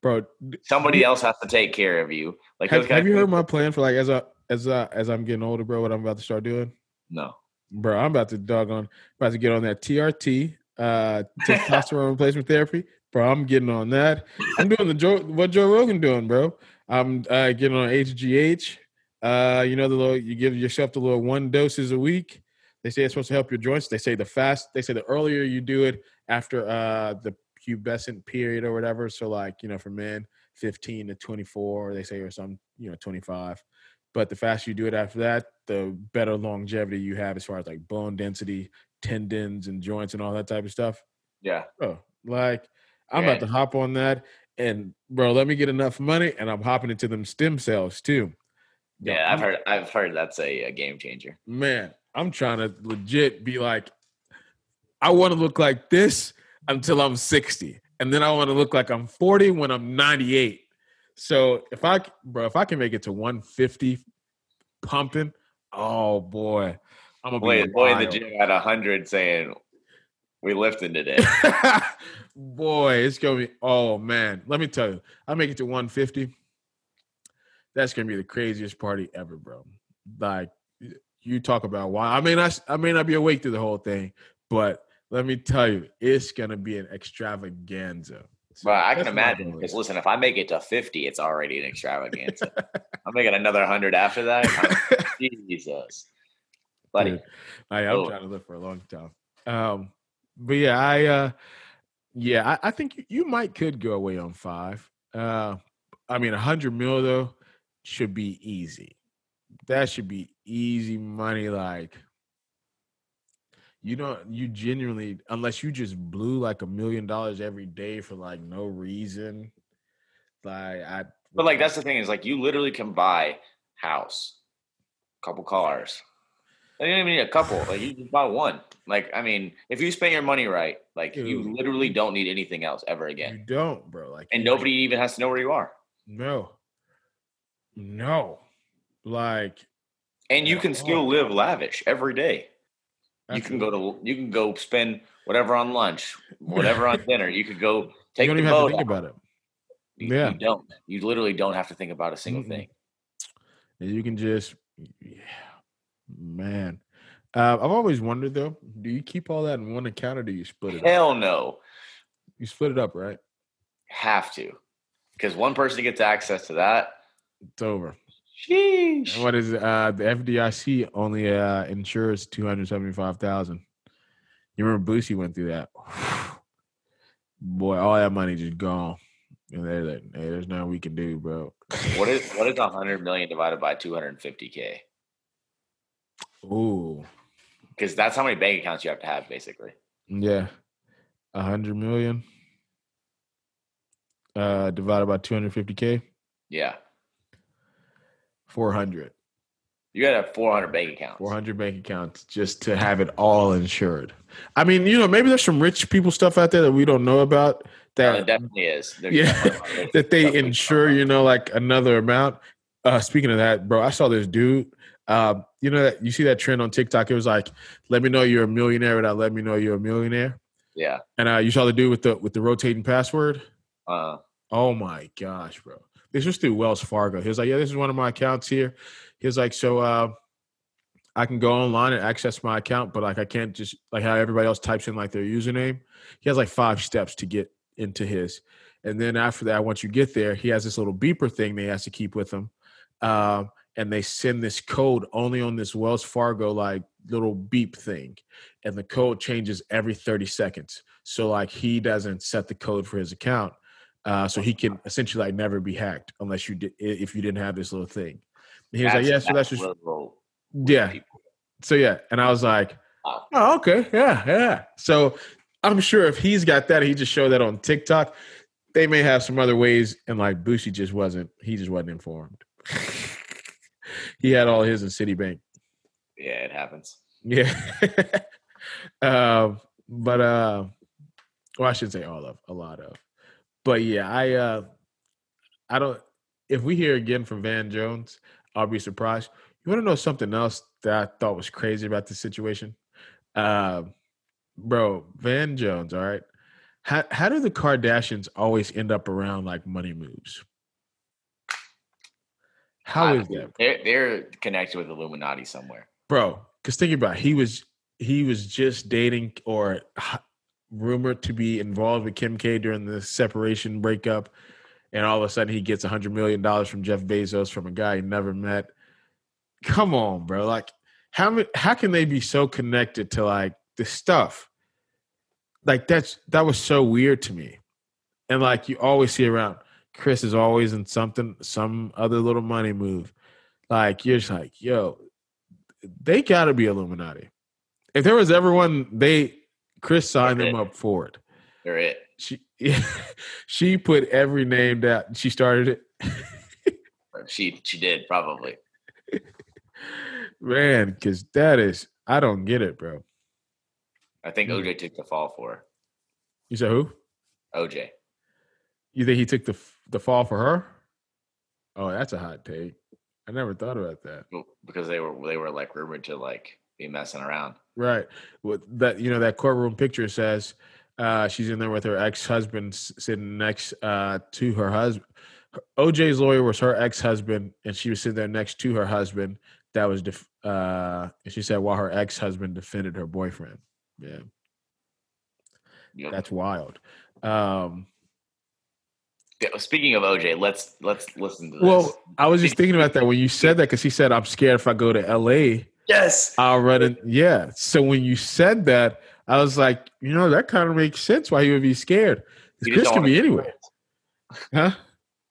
bro, somebody else has to take care of you. Like, have, have you heard my plan for like as I as I as I'm getting older, bro? What I'm about to start doing? No, bro. I'm about to dog on. About to get on that TRT, uh, testosterone replacement therapy, bro. I'm getting on that. I'm doing the Joe what Joe Rogan doing, bro. I'm uh, getting on HGH. Uh, you know the little you give yourself the little one doses a week. They say it's supposed to help your joints. They say the fast. They say the earlier you do it after uh, the pubescent period or whatever. So like you know for men, 15 to 24, they say or some you know 25. But the faster you do it after that, the better longevity you have as far as like bone density, tendons, and joints and all that type of stuff. Yeah. Bro, like I'm yeah. about to hop on that. And bro, let me get enough money and I'm hopping into them stem cells too. Yeah, I've heard I've heard that's a, a game changer. Man, I'm trying to legit be like, I want to look like this until I'm 60. And then I want to look like I'm 40 when I'm 98. So if I, bro, if I can make it to 150 pumping, oh boy, I'm gonna boy, be boy in the gym at 100 saying, "We lifting today." boy, it's gonna be. Oh man, let me tell you, I make it to 150. That's gonna be the craziest party ever, bro. Like you talk about why I may not I may not be awake through the whole thing, but let me tell you, it's gonna be an extravaganza. Well, I can imagine because listen, if I make it to 50, it's already an extravaganza. I'm making another hundred after that. Jesus. Buddy. Dude, I, am oh. trying to live for a long time. Um, but yeah, I uh yeah, I, I think you, you, might could go away on five. Uh I mean a hundred mil though should be easy that should be easy money. Like, you don't, you genuinely, unless you just blew like a million dollars every day for like no reason. Like, I, but like, that's the thing is like, you literally can buy house, couple cars. You don't even need a couple. Like you just buy one. Like I mean, if you spend your money right, like Dude, you literally don't need anything else ever again. You don't, bro. Like, and nobody even has to know where you are. No, no. Like, and you can still live lavish every day. You can go to you can go spend whatever on lunch, whatever on dinner. You could go take you don't the even boat. Have to think about it. You, yeah, you don't. You literally don't have to think about a single mm-hmm. thing. and you can just, yeah, man. Uh, I've always wondered though, do you keep all that in one account or do you split it? Hell up? no. You split it up, right? Have to, because one person gets access to that. It's over. Sheesh. What is it? Uh, the FDIC only uh, insures two hundred seventy-five thousand. You remember Boosie went through that? Boy, all that money just gone. And they're like, hey, there's nothing we can do, bro. What is what is hundred million divided by two hundred and fifty k? Ooh, Because that's how many bank accounts you have to have, basically. yeah, a hundred million uh, divided by two hundred fifty k, Yeah, four hundred. you gotta have four hundred bank accounts. 400 bank accounts just to have it all insured. I mean, you know, maybe there's some rich people stuff out there that we don't know about that it definitely is. There's Yeah, definitely a lot of rich that they insure, you know, like another amount. Uh speaking of that, bro, I saw this dude. Um, you know that you see that trend on TikTok. It was like, let me know you're a millionaire without let me know you're a millionaire. Yeah. And uh you saw the dude with the with the rotating password. Uh, Oh my gosh, bro. This was through Wells Fargo. He was like, Yeah, this is one of my accounts here. He was like, So uh I can go online and access my account, but like I can't just like how everybody else types in like their username. He has like five steps to get into his. And then after that, once you get there, he has this little beeper thing they has to keep with him. Um, and they send this code only on this Wells Fargo like little beep thing. And the code changes every 30 seconds. So like he doesn't set the code for his account. Uh, so he can essentially like never be hacked unless you did if you didn't have this little thing. And he was like, Yeah, so that's just yeah. people. So yeah, and I was like, oh, okay, yeah, yeah. So I'm sure if he's got that, he just showed that on TikTok. They may have some other ways, and like Boosie just wasn't. He just wasn't informed. he had all his in Citibank. Yeah, it happens. Yeah. um, but uh, well, I should say all of, a lot of. But yeah, I uh, I don't. If we hear again from Van Jones, I'll be surprised. You want to know something else that I thought was crazy about this situation? Uh, bro, Van Jones. All right. How how do the Kardashians always end up around like money moves? How is that? They're they're connected with Illuminati somewhere. bro because think about it, he was he was just dating or rumored to be involved with kim k during the separation breakup and all of a sudden he gets a hundred million dollars from jeff bezos from a guy he never met. Come on bro. Like how how can they be so connected to like this stuff? Like that's that was so weird to me. And like you always see around kris is always in something some other little money move. Like you're just like yo they got to be Illuminati. If there was ever one, they Kris signed them up for it. They're it. She she put every name down. She started it, She she did probably. man. Because that is, I don't get it, bro. I think Hmm. OJ took the fall for her. You said who? OJ. You think he took the the fall for her? Oh, that's a hot take. I never thought about that. Well, because they were they were like rumored to like be messing around. Right. With that, you know, that courtroom picture says uh, she's in there with her ex husband sitting next uh, to her husband. OJ's lawyer was her ex husband, and she was sitting there next to her husband. That was, def- uh, and she said while her ex husband defended her boyfriend. Yeah, Yep. that's wild. Um, Speaking of OJ, let's let's listen to this. well, I was just thinking about that when you said that because he said, I'm scared if I go to LA, yes, I'll run it. Yeah. So when you said that, I was like, you know, that kind of makes sense why he would be scared. Kris can be anywhere. Huh?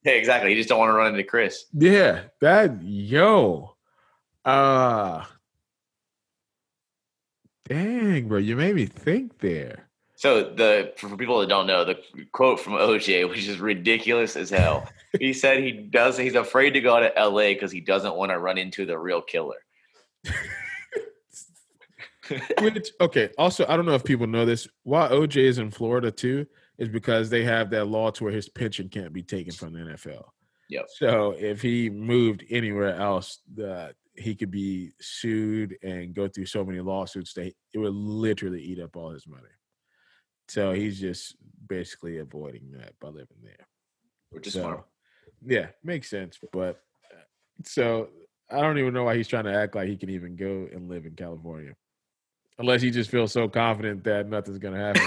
Yeah, exactly. You just don't want to run into Kris. Yeah. That, yo. Uh, dang, bro. You made me think there. So the for for people that don't know, the quote from OJ, which is ridiculous as hell. he said he does he's afraid to go to LA because he doesn't want to run into the real killer. Which, okay. Also, I don't know if people know this. Why OJ is in Florida too is because they have that law to where his pension can't be taken from the NFL. Yep. So if he moved anywhere else, uh, he could be sued and go through so many lawsuits that it would literally eat up all his money. So he's just basically avoiding that by living there. Which is So, smart. Yeah, makes sense. But uh, so I don't even know why he's trying to act like he can even go and live in California, unless he just feels so confident that nothing's gonna happen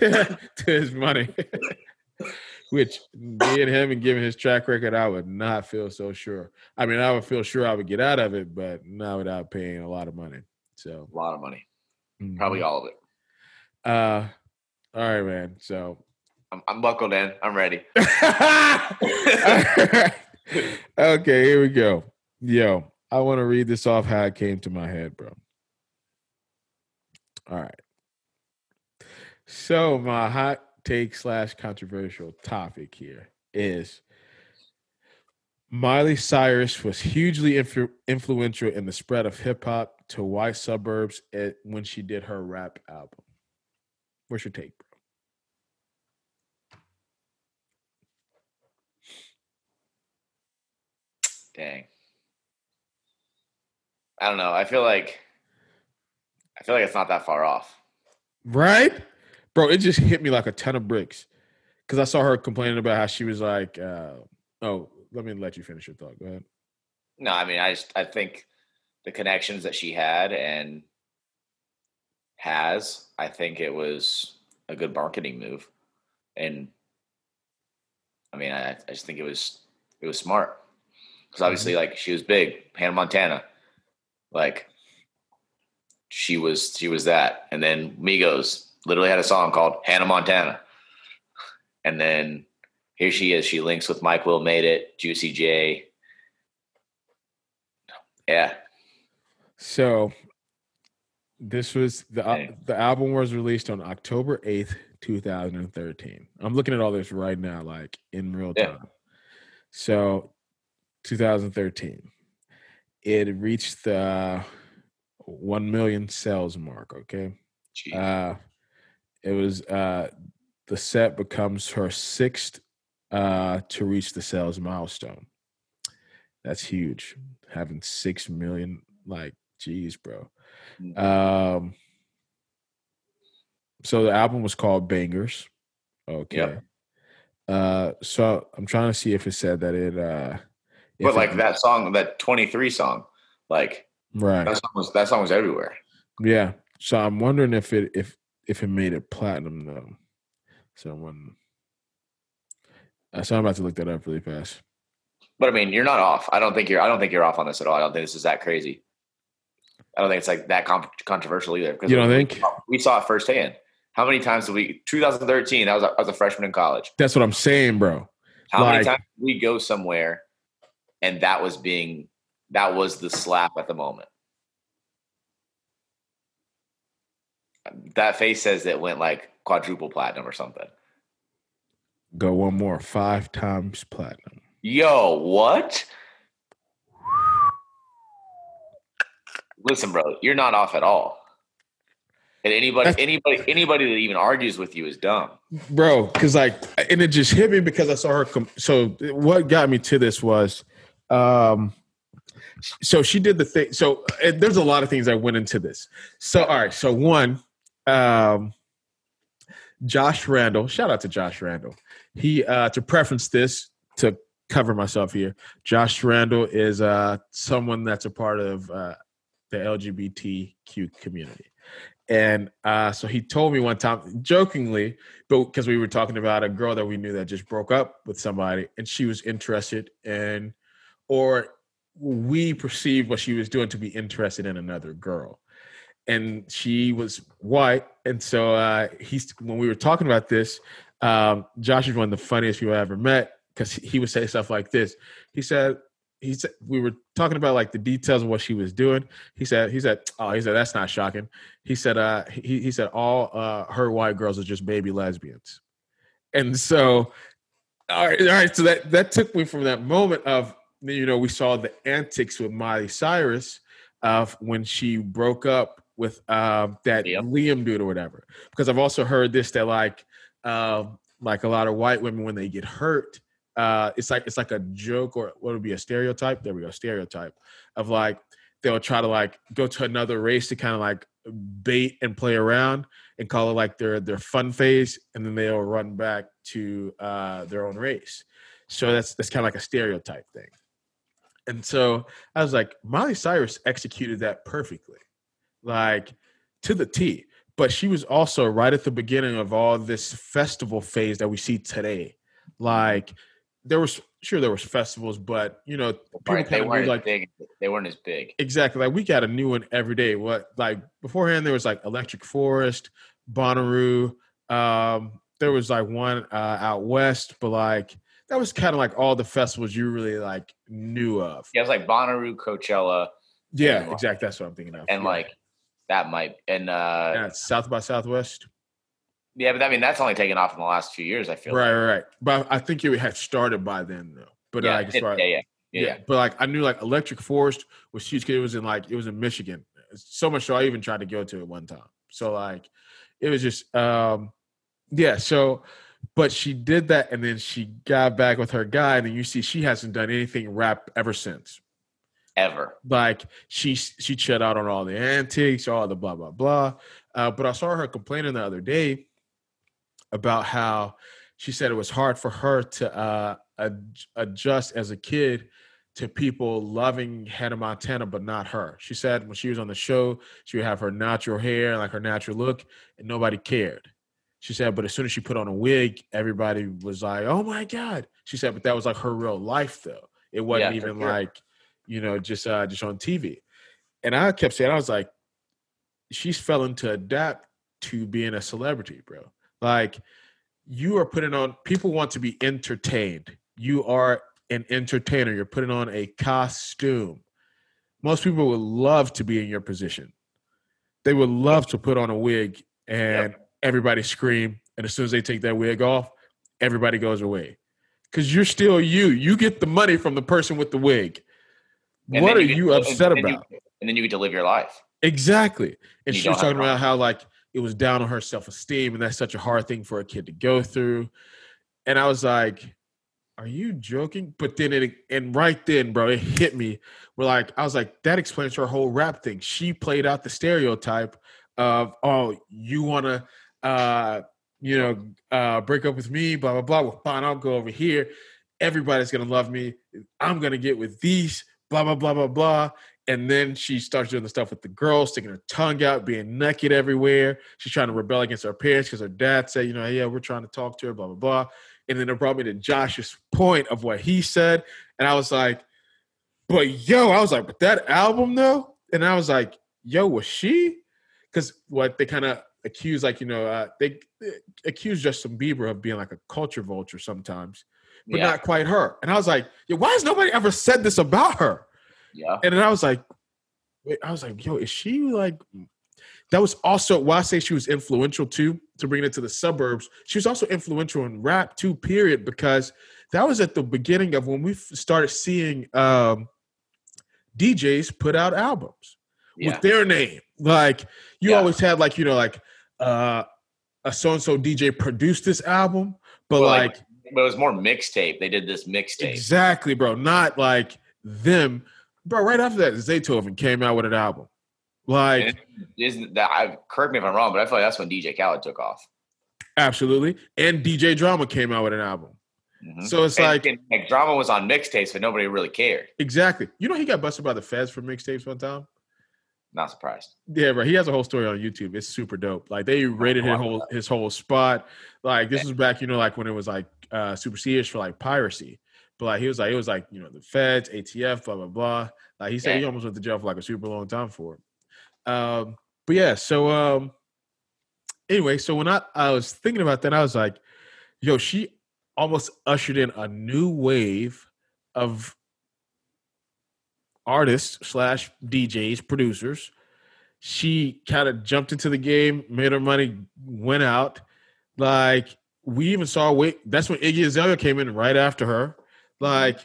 to his money. Which being him and given his track record, I would not feel so sure. I mean, I would feel sure I would get out of it, but not without paying a lot of money. So a lot of money, mm-hmm. probably all of it. Uh, all right, man. So I'm, I'm buckled in. I'm ready. okay, here we go. Yo, I want to read this off how it came to my head, bro. All right. So my hot take slash controversial topic here is Miley Cyrus was hugely influ- influential in the spread of hip hop to white suburbs at, when she did her rap album. What's your take, bro? Dang. I don't know. I feel like I feel like it's not that far off. Right? Bro, it just hit me like a ton of bricks. Cause I saw her complaining about how she was like, uh, oh, let me let you finish your thought. Go ahead. No, I mean, I just I think the connections that she had and has, I think it was a good marketing move. And I mean, I, I just think it was it was smart. Because obviously, mm-hmm. like she was big, Hannah Montana. Like she was she was that. And then Migos literally had a song called Hannah Montana. And then here she is. She links with Mike Will Made It, Juicy J. Yeah. So this was the uh, the album was released on October 8th, 2013. I'm looking at all this right now, like in real time. Yeah. So 2013. It reached the 1 million sales mark, okay? Uh, it was uh, the set becomes her sixth uh, to reach the sales milestone. That's huge. Having 6 million like geez, bro. Mm-hmm. Um so the album was called Bangerz Okay. Yep. Uh so I'm trying to see if it said that it uh but like it, that song, that 23 song, like right. That song was that song was everywhere. Yeah. So I'm wondering if it if if it made it platinum though. So I'm. Uh, so I'm about to look that up really fast. But I mean, you're not off. I don't think you're. I don't think you're off on this at all. I don't think this is that crazy. I don't think it's like that controversial either. You don't think? We saw it firsthand. How many times did we? 2013. I was I was a freshman in college. That's what I'm saying, bro. How like, many times did we go somewhere and that was being that was the slap at the moment. That face says it went like quadruple platinum or something. Go one more, five times platinum. Yo, what? Listen, bro, you're not off at all. And anybody, That's, anybody, anybody that even argues with you is dumb, bro. Because like, and it just hit me because I saw her. Com- so what got me to this was um, so she did the thing. So there's a lot of things that went into this. So all right. So one, um, Josh Randall. Shout out to Josh Randall. He uh, to preference this to cover myself here. Josh Randall is uh, someone that's a part of uh, the LGBTQ community. And uh, so he told me one time, jokingly, but because we were talking about a girl that we knew that just broke up with somebody, and she was interested in or we perceived what she was doing to be interested in another girl. And she was white. And so uh he's when we were talking about this um josh is one of the funniest people i ever met because he would say stuff like this. He said he said we were talking about like the details of what she was doing. He said he said oh he said that's not shocking. He said uh he, he said all uh her white girls are just baby lesbians. And so all right all right so that that took me from that moment of you know, we saw the antics with Miley Cyrus uh, when she broke up with uh, that yep. Liam dude or whatever. Because I've also heard this that like uh, like a lot of white women when they get hurt, uh, it's like it's like a joke or what would be a stereotype. There we go, stereotype of like they'll try to like go to another race to kind of like bait and play around and call it like their their fun phase, and then they'll run back to uh, their own race. So that's that's kind of like a stereotype thing. And so I was like, Miley Cyrus executed that perfectly, like to the T. But she was also right at the beginning of all this festival phase that we see today. Like there was sure there was festivals, but you know, right, they weren't like big. They weren't as big. Exactly. Like we got a new one every day. What like beforehand there was like Electric Forest, Bonnaroo. Um, there was like one uh, out west, but like that was kind of like all the festivals you really like knew of. Yeah, it was like Bonnaroo, Coachella. Yeah, and, exactly. That's what I'm thinking of. And yeah. like that might and uh yeah, South by Southwest. Yeah, but I mean that's only taken off in the last few years. I feel right, like. right. But I think it had started by then though. But yeah, like, it, yeah, yeah, yeah, yeah. But like I knew like Electric Forest was huge. It was in like it was in Michigan. So much so I even tried to go to it one time. So like it was just um yeah. So but she did that and then she got back with her guy and then you see she hasn't done anything rap ever since ever like she she shut out on all the antics all the blah blah blah uh, but i saw her complaining the other day about how she said it was hard for her to uh, ad- adjust as a kid to people loving Hannah Montana, but not her. She said when she was on the show, she would have her natural hair, like her natural look, and nobody cared. She said, but as soon as she put on a wig, everybody was like, "Oh my god!" She said, but that was like her real life, though. It wasn't yeah, even sure. like, you know, just uh, just on TV. And I kept saying, I was like, she's failing to adapt to being a celebrity, bro. Like, you are putting on. People want to be entertained. You are an entertainer. You're putting on a costume. Most people would love to be in your position. They would love to put on a wig and yep everybody scream, and as soon as they take that wig off, everybody goes away. Because you're still you. You get the money from the person with the wig. And what are you, you upset and about? You, and then you get to live your life. Exactly. And she was talking about how like it was down on her self esteem, and that's such a hard thing for a kid to go through. And I was like, "Are you joking?" But then it and right then, bro, it hit me. We're like, I was like, that explains her whole rap thing. She played out the stereotype of, "Oh, you want to." Uh, you know, uh, break up with me, blah, blah, blah. Well, fine, I'll go over here. Everybody's gonna love me. I'm gonna get with these, blah, blah, blah, blah, blah. And then she starts doing the stuff with the girls, sticking her tongue out, being naked everywhere. She's trying to rebel against her parents because her dad said, you know, yeah, we're trying to talk to her, blah, blah, blah. And then it brought me to Josh's point of what he said. And I was like, but yo, I was like, but that album though? And I was like, yo, was she? Because what they kind of accuse like you know uh, they, they accuse Justin Bieber of being like a culture vulture sometimes, but yeah. not quite her. And I was like, yeah, why has nobody ever said this about her? Yeah. And then I was like, wait, I was like, yo, is she like? That was also why I say she was influential too to bring it to the suburbs. She was also influential in rap too. Period, because that was at the beginning of when we started seeing um, DJs put out albums yeah. with their name. Like you yeah. always had like you know like uh, a so and so DJ produced this album, but well, like, like, but it was more mixtape. They did this mixtape. Exactly, bro. Not like them, bro. Right after that, Zaytoven came out with an album. Like, isn't that? I, correct me if I'm wrong, but I feel like that's when DJ Khaled took off. Absolutely, and DJ Drama came out with an album. Mm-hmm. So it's and, like, and, like drama was on mixtapes, but nobody really cared. Exactly. You know, he got busted by the feds for mixtapes one time. Not surprised. Yeah, bro. He has a whole story on YouTube. It's super dope. Like they rated his whole his whole spot. Like this was back, you know, like when it was like uh super serious for like piracy. But like he was like, it was like, you know, the feds, ATF, blah, blah, blah. Like he said yeah. he almost went to jail for like a super long time for it. Um, but yeah, so um anyway, so when I, I was thinking about that, I was like, yo, she almost ushered in a new wave of artists slash DJs, producers. She kind of jumped into the game, made her money, went out. Like we even saw wait, that's when Iggy Azalea came in right after her. Like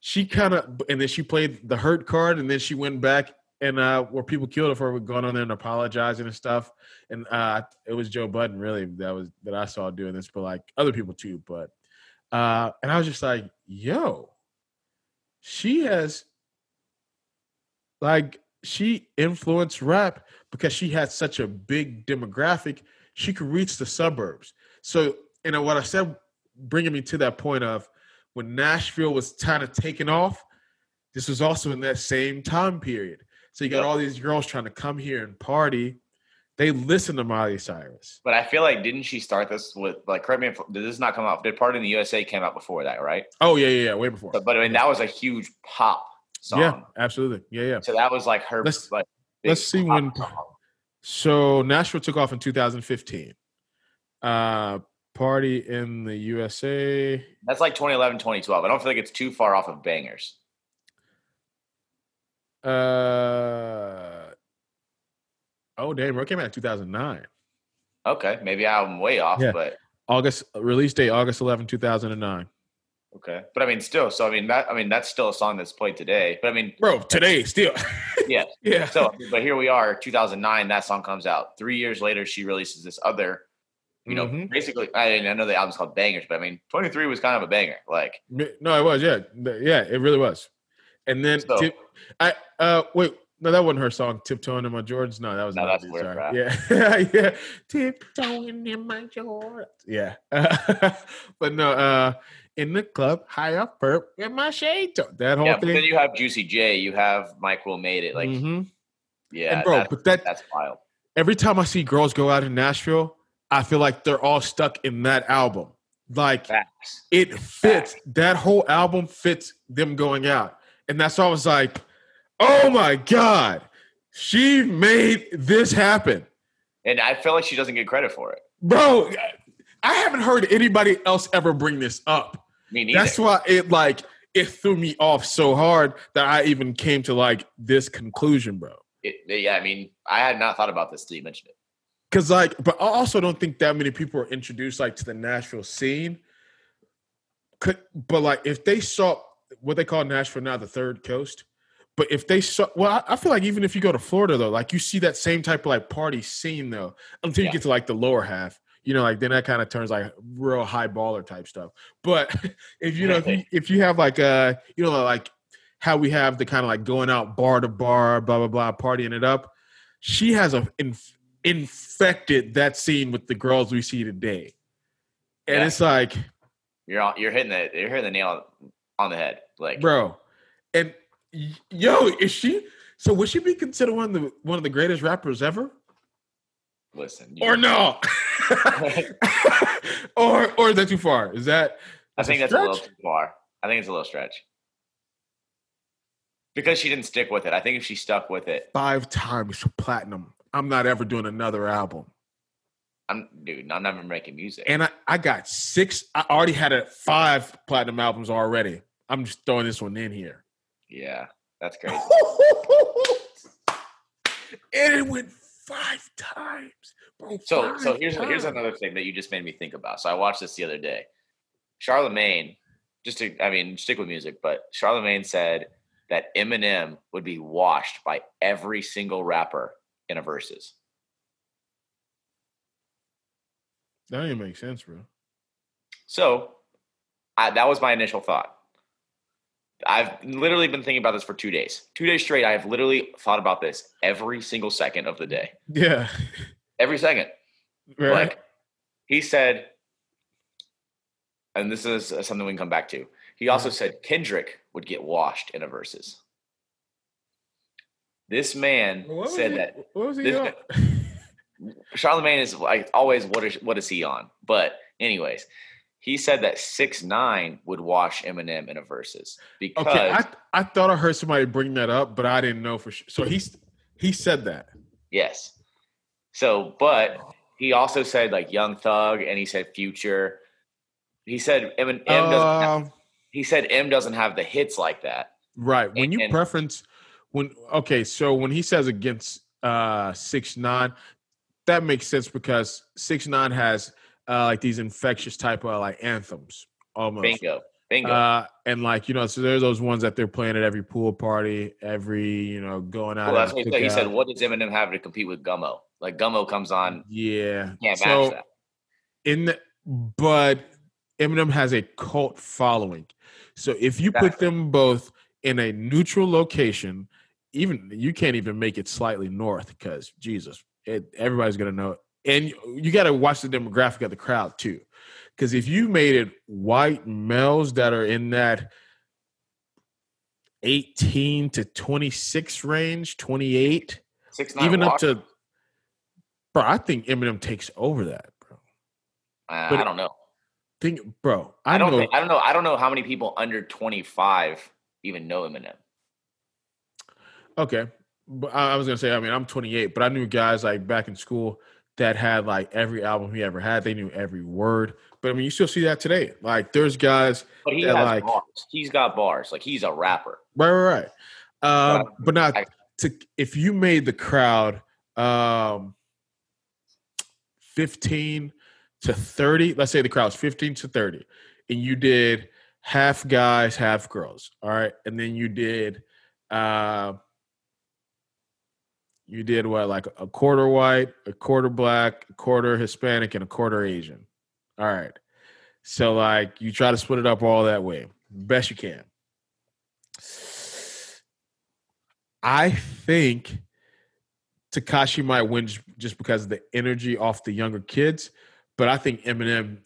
she kind of and then she played the hurt card and then she went back and uh where people killed her for going on there and apologizing and stuff. And uh it was Joe Budden really that was that I saw doing this, but like other people too. But uh and I was just like, yo, she has like she influenced rap because she had such a big demographic. She could reach the suburbs. So, you know what I said, bringing me to that point of when Nashville was kind of taking off, this was also in that same time period. So you got all these girls trying to come here and party. They listen to Miley Cyrus. But I feel like didn't she start this with like correct me if did this not come out? Did Party in the USA came out before that, right? Oh yeah, yeah, yeah way before. But, but I mean that was a huge pop song. Yeah, absolutely. Yeah, yeah. So that was like her let's, like let's see when song. so Nashville took off in 2015. Uh Party in the USA. That's like 2011, 2012. I don't feel like it's too far off of Bangerz. Uh oh, damn! It came out in 2009. Okay, maybe I'm way off, yeah. but August release date August 11, 2009. Okay, but I mean, still. So I mean, that I mean, that's still a song that's played today. But I mean, bro, today still. yeah, yeah. So, but here we are, 2009. That song comes out. Three years later, she releases this other. You know, mm-hmm. basically, I, I know the album's called Bangerz, but I mean, 23 was kind of a banger. Like, no, it was, yeah, yeah, it really was. And then so, tip, I uh wait, no, that wasn't her song. Tiptoeing in my Jordans. No, that was no, that's weird. Sorry. Yeah, yeah, tiptoeing in my Jordans. Yeah, but no, uh, in the club, high up, perp, in my shade. That whole yeah, thing. then you have Juicy J. You have Mike WiLL Made-It. Like, mm-hmm. yeah, and bro, that, but that that's wild. Every time I see girls go out in Nashville, I feel like they're all stuck in that album. Like Facts. it fits. Facts. That whole album fits them going out. And that's why I was like, oh my God, she made this happen. And I feel like she doesn't get credit for it. Bro, I haven't heard anybody else ever bring this up. Me neither. That's why it like it threw me off so hard that I even came to like this conclusion, bro. It, yeah, I mean, I had not thought about this till you mentioned it. Cause like, but I also don't think that many people are introduced like to the Nashville scene. Could, but like, if they saw what they call Nashville now, the third coast. But if they saw, well, I, I, feel like even if you go to Florida though, like you see that same type of like party scene though, until you yeah. get to like the lower half, you know, like then that kind of turns like real high baller type stuff. But if you know, if you, if you have like uh, you know, like how we have the kind of like going out bar to bar, blah blah blah, partying it up. She has a inf- infected that scene with the girls we see today, and yeah. it's like you're you're hitting the you're hitting the nail on the head, like bro. And yo, is she? So would she be considered one of the one of the greatest rappers ever? Listen, or no, or or is that too far? Is that? I think a that's a little too far. I think it's a little stretch because she didn't stick with it. I think if she stuck with it, five times platinum, I'm not ever doing another album. I'm dude, I'm never making music. And I, I got six. I already had a five platinum albums already. I'm just throwing this one in here. Yeah, that's crazy. and it went five times. Bro, so five so here's times. here's another thing that you just made me think about. So I watched this the other day. Charlemagne, just to I mean, stick with music, but Charlemagne said that Eminem would be washed by every single rapper in a verses. That didn't make sense, bro. So I, that was my initial thought. I've literally been thinking about this for two days. Two days straight, I have literally thought about this every single second of the day. Yeah. Every second. Right. Like he said, and this is something we can come back to. He also mm-hmm. said Kendrick would get washed in a verses. This man said he, that. What was he this, Charlemagne is like always what is what is he on? But anyways, he said that six nine would wash Eminem in a verses because okay, I, I thought I heard somebody bring that up, but I didn't know for sure. So he's he said that. Yes. So, but he also said like Young Thug, and he said Future. He said M, M doesn't. Have, um, he said M doesn't have the hits like that. Right. When and, you preference when okay, so when he says against uh six nine, that makes sense because six nine has uh, like these infectious type of like anthems almost. Bingo. Bingo. Uh, and like you know, so there's those ones that they're playing at every pool party, every you know going out. Well, that's what he said. he said. What does Eminem have to compete with Gummo? Like Gummo comes on. Yeah, can't so, match that. In the, but Eminem has a cult following. So if you exactly. put them both in a neutral location, even you can't even make it slightly north because Jesus, it, everybody's gonna know. And you, got to watch the demographic of the crowd too, because if you made it white males that are in that 18 to 26 range, 28, Six even up to. Bro, I think Eminem takes over that, bro. Uh, but- I don't know. Think, bro. I, I don't. know. Think, I don't know. I don't know how many people under twenty five even know Eminem. Okay. But I I was gonna say, I mean, I'm 28, but I knew guys like back in school that had like every album he ever had. They knew every word. But I mean, you still see that today. Like, there's guys, But he Yeah, has like- bars. He's got bars. Like he's a rapper. right, right, right. Um, But but not I- to. If you made the crowd um 15 to 30, let's say the crowd's 15 to 30, and you did half guys, half girls. All right, and then you did. Uh, you did what like a quarter white a quarter black a quarter hispanic and a quarter asian. All right. So like you try to split it up all that way. Best you can. I think Tekashi might win just- because of the energy off the younger kids but i think eminem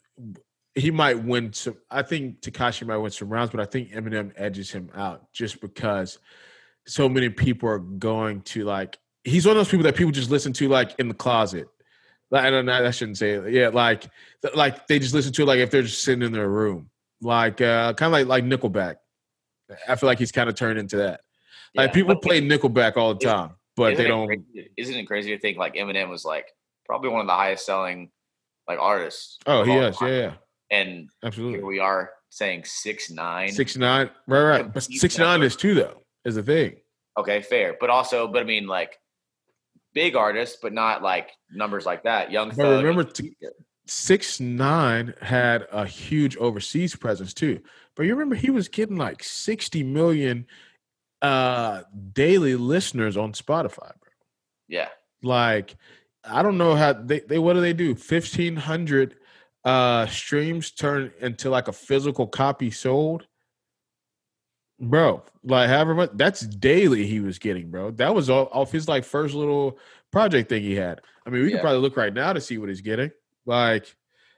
he might win some i think Tekashi might win some rounds but i think eminem edges him out just because so many people are going to like he's one of those people that people just listen to like in the closet. I don't know, I shouldn't say it. Yeah, like like they just listen to it like if they're just sitting in their room. Like uh kind of like like Nickelback. I feel like he's kind of turned into that. Like people play Nickelback all the time, but they don't crazy- isn't it crazy to think like Eminem was like probably one of the highest selling like artists? Oh, he is. Yeah, yeah. And Absolutely. here we are saying six nine. Right, right. But six nine is two though, is the thing. Okay, fair. But also, but I mean, like big artists, but not like numbers like that. Young But Thug. remember to- Six nine had a huge overseas presence too. But you remember he was getting like 60 million uh daily listeners on Spotify, bro. yeah, Like, I don't know how they, they what do they do? 1500 uh streams turn into like a physical copy sold. Bro, like however much that's daily he was getting, bro. That was all off his like first little project thing he had. I mean, we can Yeah. probably look right now to see what he's getting. Like,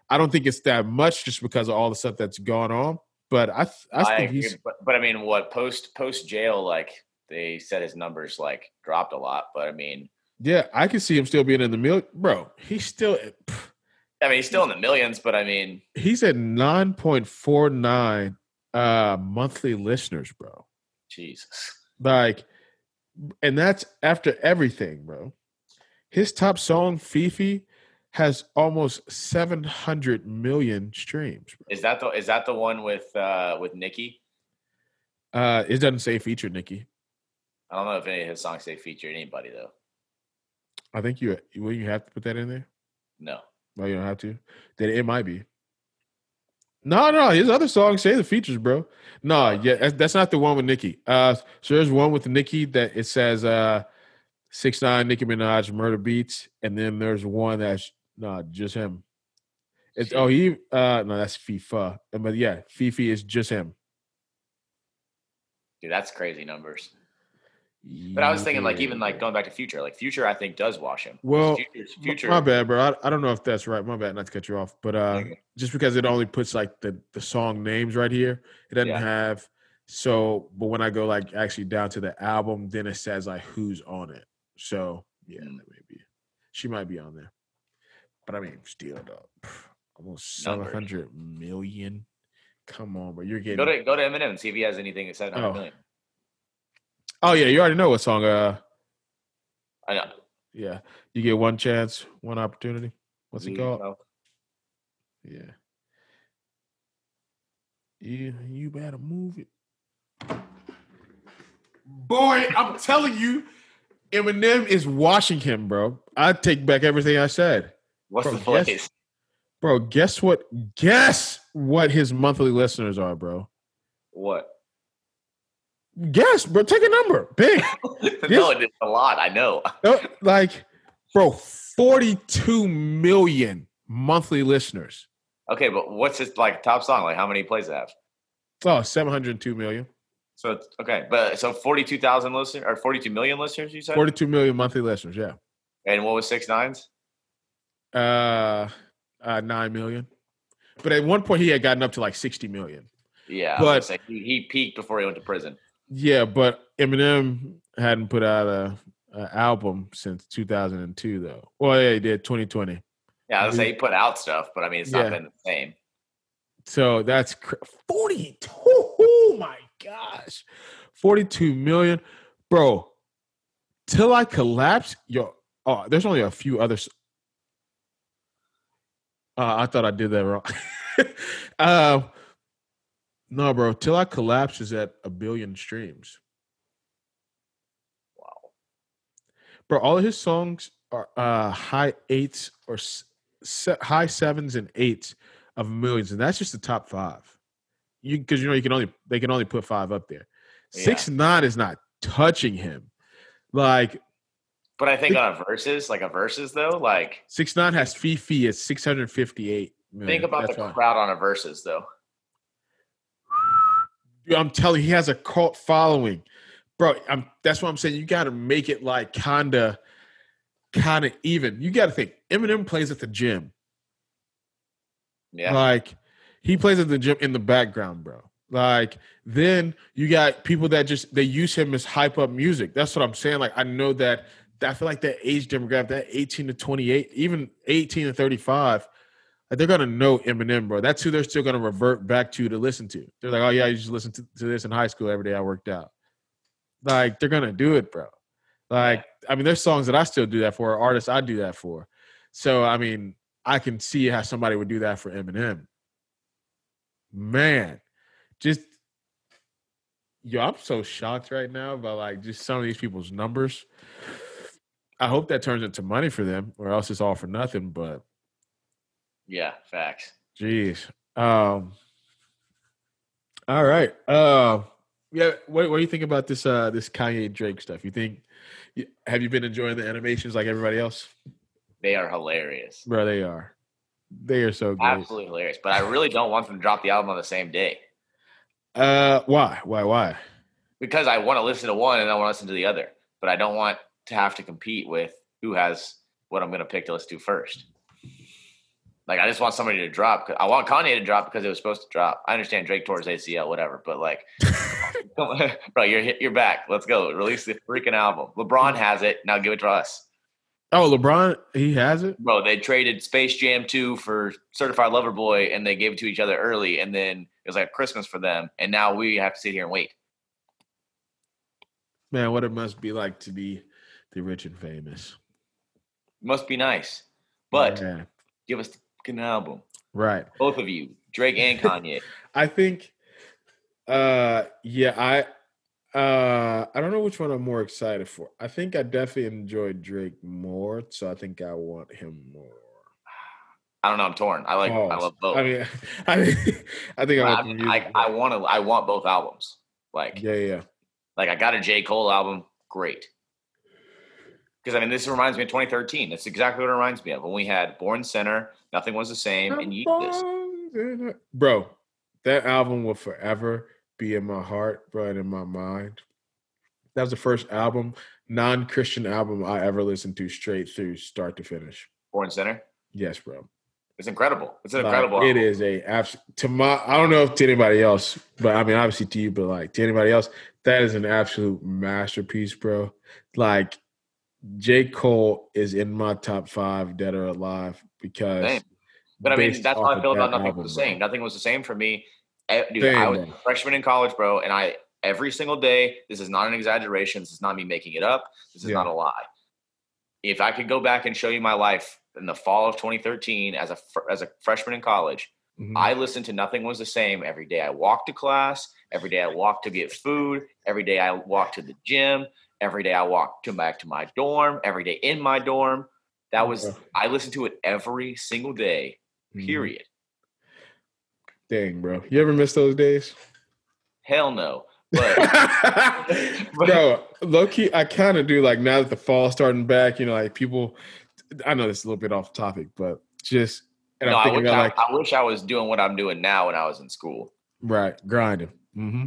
I don't think it's that much just because of all the stuff that's gone on. But I, th- I, I, think agree. he's But, but I mean, what post post jail? Like they said his numbers like dropped a lot. But I mean, yeah, I can see him still being in the mill, bro. He's still eh, I mean, he's still in the millions. But I mean, he's at nine point four nine uh monthly listeners, bro. Jesus. Like, and that's after everything, bro. His top song, FEFE, has almost seven hundred million streams. Bro. Is that the is that the one with uh with Nicki? Uh, it doesn't say feature Nicki. I don't know if any of his songs say feature anybody though. I think you will you have to put that in there. No. No, you don't have to. Then it might be. No, no, his other songs say the features, bro. No, yeah, that's, not the one with Nicki. Uh, so there's one with Nicki that it says uh, six nine Nicki Minaj murder beats, and then there's one that's no, just him. It's oh he uh no that's FIFA, but yeah, FEFE is just him. Dude, that's crazy numbers. But I was thinking, like, even like going back to Future, like Future, I think does wash him. Well, Future's- Future, My bad, bro. I, I don't know if that's right. My bad, not to cut you off, but uh, Okay. just because it only puts like the the song names right here, it doesn't Yeah. have. So, but when I go like actually down to the album, then it says like who's on it. So yeah, Mm. that may be. She might be on there, but I mean, still pff, almost seven hundred million. Come on, bro. You're getting. go to go to Eminem and see if he has anything 100 Oh. million. Oh yeah, you already know what song. Uh, I know. yeah, you get one chance, one opportunity. What's it called? Yeah. Yeah, you better move it. Boy, I'm telling you, Eminem is washing him, bro. I take back everything I said. What's Bro, the place? Bro, guess what? Guess what his monthly listeners are, bro. What? Guess, bro. Take a number. Big. no, it's a lot. I know. Like, bro, 42 million monthly listeners. Okay, but what's his like top song? Like how many plays it have? Oh, 702 million. So it's okay, but so forty-two thousand listeners or forty-two million listeners, you said? 42 million monthly listeners, yeah. And what was six nines? Uh, uh, nine million. But at one point, he had gotten up to like sixty million. Yeah, I was gonna But- he, he peaked before he went to prison. Yeah, but Eminem hadn't put out a, a album since 2002, though. Well, yeah, he did 2020. Yeah, I was say he put out stuff, but I mean, it's not been the same. So that's cr- 42. Oh my gosh. 42 million. Bro, till I collapse, yo, oh, there's only a few others. Uh, I thought I did that wrong. uh, no, bro, till I collapse is at a billion streams. Wow. Bro, all of his songs are uh, high eights or se- high sevens and eights of millions, and that's just the top five. You because you know you can only they can only put five up there. Yeah. Six nine is not touching him. Like, but I think on a verses, like a verses though, like six nine has FEFE at six hundred fifty eight. Think about That's the crowd on a verses though. Dude, I'm telling you, he has a cult following, bro. I'm that's what I'm saying. You got to make it like kinda, kinda even. You got to think Eminem plays at the gym. Yeah, like he plays at the gym in the background, bro. Like then you got people that just they use him as hype up music. That's what I'm saying. Like I know that I feel like that age demographic, that 18 to 28, even 18 to 35, like they're gonna know Eminem, bro. That's who they're still gonna revert back to to listen to. They're like, oh yeah, you just listen to, to this in high school every day. I worked out. Like they're gonna do it, bro. Like I mean, there's songs that I still do that for, artists I do that for. So I mean, I can see how somebody would do that for Eminem. Man, just yo, I'm so shocked right now by like just some of these people's numbers. I hope that turns into money for them, or else it's all for nothing. But yeah, facts. Jeez. Um. All right. Uh, yeah. What, what do you think about this? Uh, this Kanye Drake stuff. You think? Have you been enjoying the animations like everybody else? They are hilarious, bro. They are. They are so good. Absolutely hilarious. But I really don't want them to drop the album on the same day. Uh, why? Why? Why? Because I want to listen to one and I want to listen to the other, but I don't want to have to compete with who has what I'm going to pick to listen to first. Like, I just want somebody to drop. I want Kanye to drop because it was supposed to drop. I understand Drake tore his ACL, whatever, but like, bro, you're you're back. Let's go. Release the freaking album. LeBron has it. Now give it to us. Oh, LeBron, he has it. Bro, they traded Space Jam 2 for Certified Lover Boy, and they gave it to each other early, and then it was like Christmas for them, and now we have to sit here and wait. Man, what it must be like to be the rich and famous. Must be nice, but yeah. give us an album, right? Both of you, Drake and Kanye. I think, uh, yeah, I uh, I don't know which one I'm more excited for. I think I definitely enjoyed Drake more, so I think I want him more. I don't know. I'm torn. I like. Oh, I love both. I mean, I, I think I, want. I, I, I want to. I want both albums. Like. Yeah, yeah. Like I got a J Cole album. Great. Because I mean, this reminds me of 2013. That's exactly what it reminds me of when we had Born Sinner. Nothing was the same, and you this. Bro, that album will forever be in my heart, bro, and in my mind. That was the first album, non-Christian album I ever listened to straight through, start to finish. Born Sinner. Yes, bro. It's incredible. It's an incredible. It is a absolute to my. I don't know if to anybody else, but I mean, obviously to you, but like to anybody else, that is an absolute masterpiece, bro. Like J. Cole is in my top five dead or alive because. Same. But I mean, that's how I feel about nothing album, was the same. Bro. Nothing was the same for me dude, Damn, I was a freshman in college, bro, and I every single day. This is not an exaggeration. This is not me making it up. This is yeah. not a lie. If I could go back and show you my life in the fall of 2013 as a as a freshman in college, mm-hmm. I listened to nothing was the same every day. I walked to class. Every day I walked to get food. Every day I walked to the gym. Every day I walked to back to my dorm. Every day in my dorm. That was I listened to it every single day. Mm-hmm. Period. Dang, bro. You ever miss those days? Hell no. But, bro, low key, I kind of do. Like now that the fall's starting back, you know, like people. I know this is a little bit off topic, but just and no, I'm thinking I about I, like I wish I was doing what I'm doing now when I was in school. Right, grinding. Mm-hmm.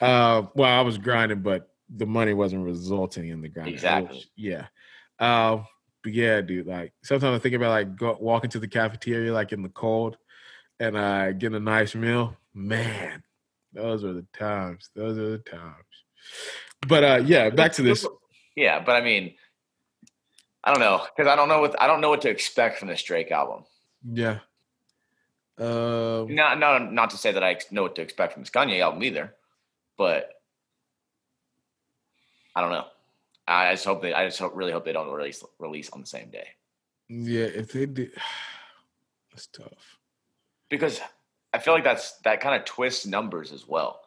Uh, well, I was grinding, but the money wasn't resulting in the grinding. Exactly. Was, yeah. Uh, but yeah, dude. Like sometimes I think about like go, walking to the cafeteria, like in the cold, and uh, getting a nice meal, man, those are the times. Those are the times. But uh, yeah, back to this. Yeah, but I mean, I don't know because I don't know what I don't know what to expect from this Drake album. Yeah. Um, not no, not to say that I know what to expect from this Kanye album either, but I don't know. I just hope they. I just hope, really hope they don't release release on the same day. Yeah, if they did, that's tough. Because I feel like that's that kind of twists numbers as well.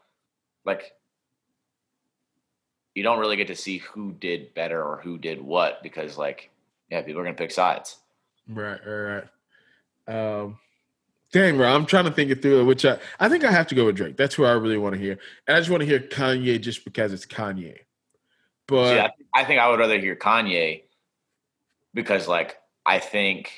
Like you don't really get to see who did better or who did what because like yeah, people are gonna pick sides. Right, right, right. Um Dang, bro, I'm trying to think it through. Which I, I think I have to go with Drake. That's who I really want to hear, and I just want to hear Kanye just because it's Kanye. But yeah, I think I would rather hear Kanye because, like, I think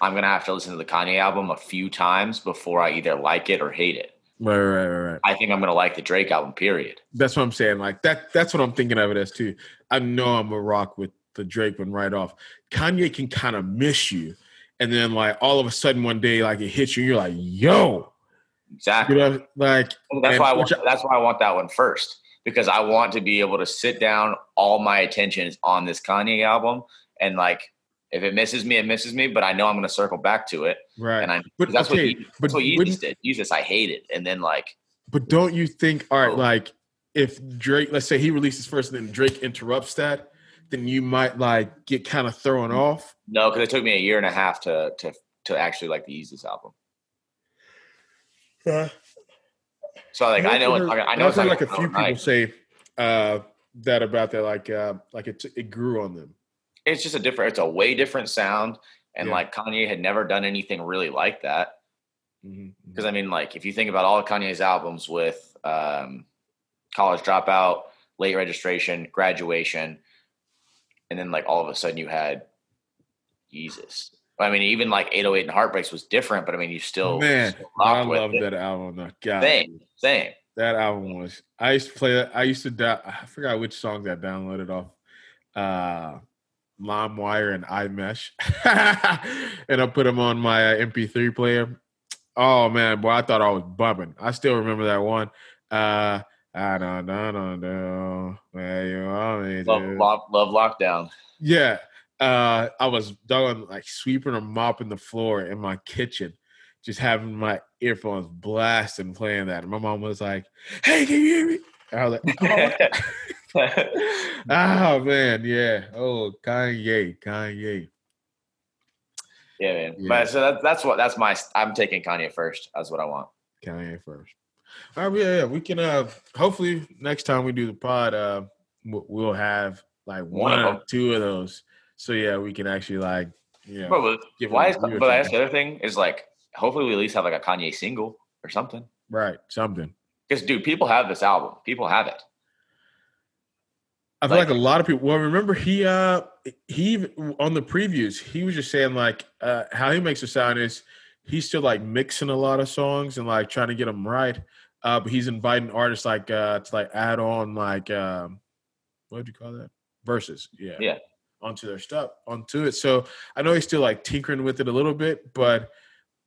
I'm gonna have to listen to the Kanye album a few times before I either like it or hate it. Right, right, right, right. I think I'm gonna like the Drake album. Period. That's what I'm saying. Like that. That's what I'm thinking of it as too. I know I'm a rock with the Drake one right off. Kanye can kind of miss you and then like all of a sudden one day like it hits you, you're like, yo. Exactly. You know, like that's why I want that's why I want that one first. Because I want to be able to sit down, all my attention is on this Kanye album. And like if it misses me, it misses me, but I know I'm gonna circle back to it. Right. And I but that's okay, what he, that's what Yeezus did. Yeezus I hated. And then like But don't you think, all right, oh. like if Drake, let's say he releases first and then Drake interrupts that, then you might like get kind of thrown mm-hmm. off. No, because it took me a year and a half to to to actually like to use this album. Yeah. So like I know heard, I know I've heard like a few people night. say uh, that about that like uh, like it it grew on them. It's just a different. It's a way different sound, and yeah. like Kanye had never done anything really like that. Because mm-hmm. mm-hmm. I mean, like if you think about all of Kanye's albums with um, College Dropout, Late Registration, Graduation, and then like all of a sudden you had Yeezus. I mean, even like 808 and Heartbreaks was different, but I mean, you still man, still I love that album. God, same, same. That album was. I used to play that. I used to. Da- I forgot which songs I downloaded off. Uh, LimeWire and iMesh, and I put them on my uh, MP3 player. Oh man, boy, I thought I was bumming. I still remember that one. Uh, I don't, don't know where you are. Me, love, love, love lockdown. Yeah. Uh, I was done like sweeping or mopping the floor in my kitchen, just having my earphones blasting, playing that. And my mom was like, "Hey, can you hear me?" And I was like, "Oh, oh man, yeah. Oh, Kanye, Kanye." Yeah, man. Yeah. But so that, that's what that's my. I'm taking Kanye first. That's what I want. Kanye first. All right, yeah, yeah. We can uh hopefully next time we do the pod, uh we'll have like one, one or two of those. So yeah, we can actually like yeah. But, why is but that's the other thing is like hopefully we at least have like a Kanye single or something. Right, something. Because dude, people have this album. People have it. I feel like, like, a lot of people. Well, remember he uh he on the previews he was just saying like uh how he makes it sound is he's still like mixing a lot of songs and like trying to get them right. Uh, but he's inviting artists like uh to like add on like um what do you call that verses? Yeah, yeah, onto their stuff onto it. So I know he's still like tinkering with it a little bit, but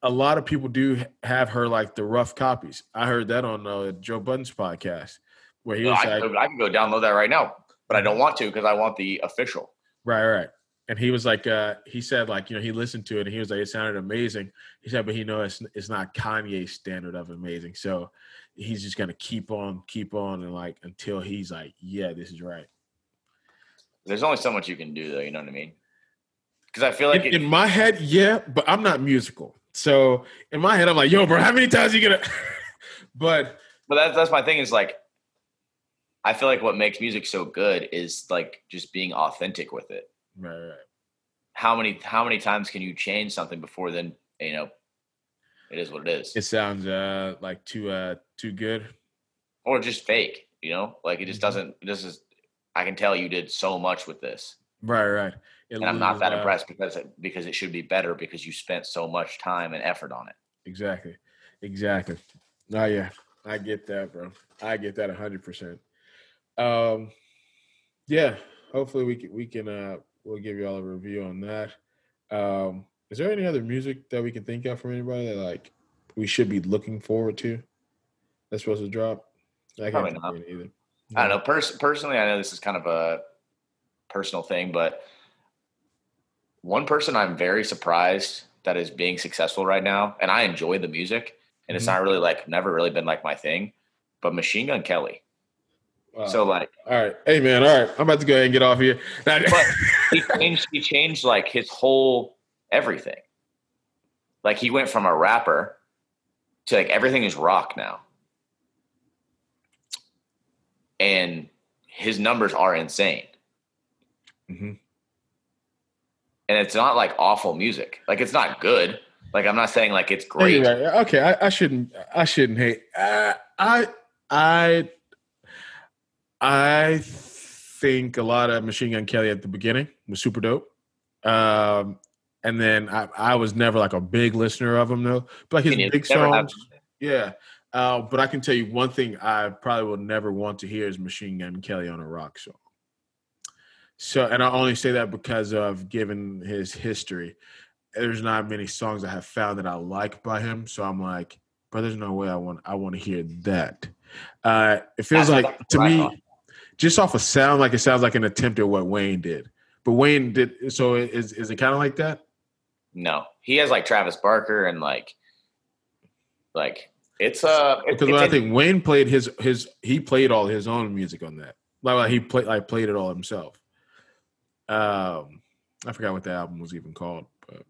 a lot of people do have her like the rough copies. I heard that on uh, Joe Budden's podcast where he no, was I, like, I can go download that right now, but I don't want to because I want the official. Right, right and he was like, uh, he said like, you know, he listened to it and he was like, it sounded amazing. He said, but he knows it's, it's not Kanye's standard of amazing. So he's just gonna keep on, keep on, and like until he's like, yeah, this is right. There's only so much you can do, though. You know what I mean? Because I feel like in, it, in, my head, yeah, but I'm not musical. So in my head, I'm like, yo, bro, how many times you gonna? but but that's that's my thing is like, I feel like what makes music so good is like just being authentic with it. Right, right. How many how many times can you change something before then you know it is what it is. It sounds uh like too uh too good. Or just fake, you know? Like it just mm-hmm. doesn't this is I can tell you did so much with this. Right, right. It and I'm not that impressed because it, because it should be better because you spent so much time and effort on it. Exactly. Exactly. Oh yeah. I get that, bro. I get that hundred percent. Um yeah, hopefully we can we can uh we'll give you all a review on that. Um, is there any other music that we can think of from anybody that like we should be looking forward to? That's supposed to drop. I can't Probably not. either. I don't know. Pers- personally, I know this is kind of a personal thing, but one person I'm very surprised that is being successful right now, and I enjoy the music, and it's mm-hmm. not really like never really been like my thing, but Machine Gun Kelly. Wow. So like, all right, hey man, all right, I'm about to go ahead and get off here. but he changed. He changed like his whole everything. Like he went from a rapper to like everything is rock now, and his numbers are insane. Mm-hmm and it's not like awful music. Like it's not good. Like I'm not saying like it's great. Right. Okay, I, I, shouldn't. I shouldn't hate. Uh, I I I think a lot of Machine Gun Kelly at the beginning was super dope. Um, and then I, I was never like a big listener of him though. But like his big songs, yeah. Uh, but I can tell you one thing I probably will never want to hear is Machine Gun Kelly on a rock song. So, and I only say that because of given his history. There's not many songs I have found that I like by him. So I'm like, but there's no way I want I want to hear that. Uh, it feels That's like to me, just off a sound, like it sounds like an attempt at what Wayne did. But Wayne did so. Is is it kind of like that? No, he has like Travis Barker and like, like it's uh because it's, I think Wayne played his his he played all his own music on that. Like he played like played it all himself. Um, I forgot what the album was even called, but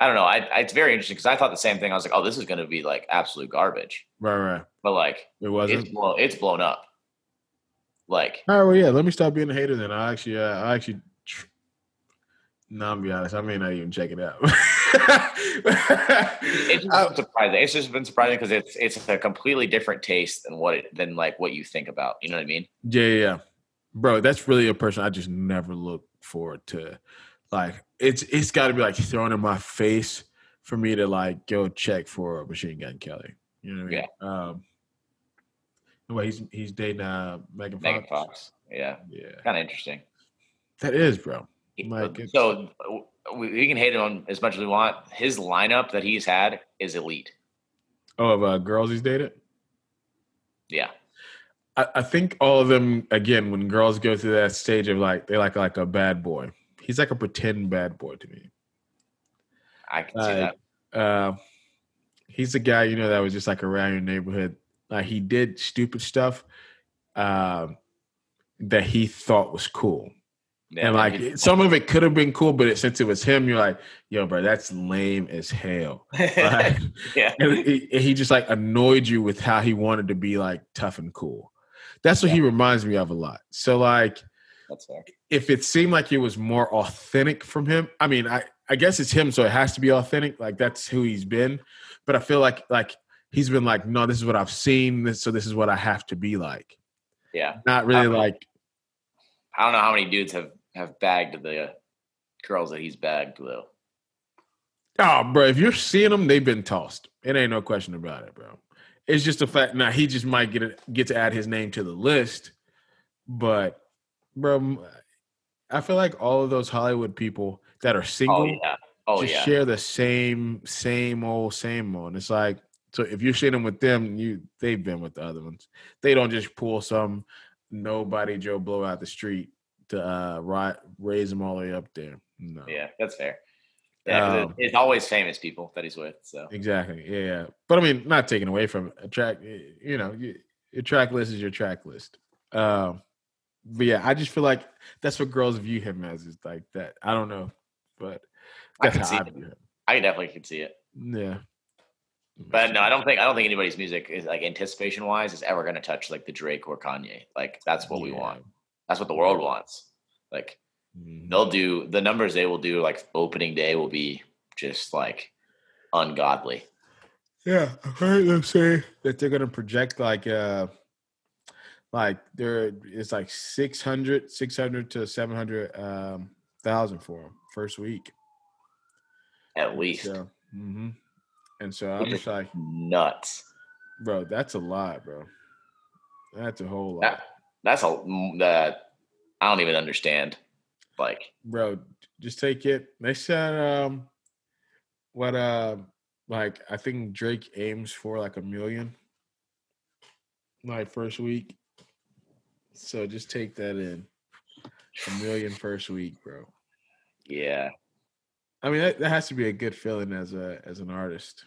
I don't know. I, I it's very interesting because I thought the same thing. I was like, oh, this is going to be like absolute garbage. Right, right. But like, it wasn't. It's blown, it's blown up. Like, all right, well, yeah. Let me stop being a hater then. I actually, uh, I actually. No, I'm be honest. I may not even check it out. it's just surprising. It's just been surprising because it's it's a completely different taste than what it than like what you think about. You know what I mean? Yeah, yeah, bro. That's really a person I just never look forward to like it's it's got to be like thrown in my face for me to like go check for Machine Gun Kelly. You know what I mean? Yeah. Um, well, he's he's dating uh, Megan Fox. Megan Fox. Yeah. Yeah. Kind of interesting. That is, bro. Like, so we, we, can hate him on as much as we want. His lineup that he's had is elite. Oh, of uh, girls he's dated. Yeah. I, I think all of them again when girls go through that stage of like they like like a bad boy. He's like a pretend bad boy to me. I can see that. Uh, he's a guy you know that was just like around your neighborhood. Like he did stupid stuff uh, that he thought was cool. Yeah, and like some of it could have been cool, but it, since it was him, you're like, yo, bro, that's lame as hell. Right? yeah. And he, he, just like annoyed you with how he wanted to be like tough and cool. That's what yeah. he reminds me of a lot. So like if it seemed like it was more authentic from him, I mean, I, I guess it's him, so it has to be authentic. Like that's who he's been. But I feel like like he's been like, no, this is what I've seen, this, so this is what I have to be like. Yeah. Not really I like I don't know how many dudes have have bagged the girls that he's bagged though. Oh, bro, if you're seeing them, they've been tossed. It ain't no question about it, bro. It's just a fact. Now he just might get it, get to add his name to the list, but bro, I feel like all of those Hollywood people that are oh, single, oh, yeah. oh, just yeah. share the same, same old, same old. And it's like, so if you're sharing with them, you they've been with the other ones. They don't just pull some nobody Joe blow out the street to uh right, raise them all the way up there. No. Yeah, that's fair. Yeah, um, it's always famous people that he's with. So exactly, yeah. But I mean, not taking away from a track. You know, your track list is your track list. Um, but yeah, I just feel like that's what girls view him as. Is like that. I don't know, but I can see I, it. I definitely can see it. Yeah. But no, I don't think I don't think anybody's music is like anticipation wise is ever going to touch like the Drake or Kanye. Like that's what yeah. we want. That's what the world wants. Like mm-hmm. they'll do the numbers they will do like opening day will be just like ungodly. Yeah, I've heard them say that they're gonna project like uh like there it's like 600 600 to 700 um thousand for them first week at least so, mm-hmm. and so i'm just like nuts bro that's a lot bro that's a whole lot that, that's a that i don't even understand like bro just take it they said um what uh like i think drake aims for like a million like first week So just take that in. A million first week, bro. Yeah. I mean, that, that has to be a good feeling as a as an artist.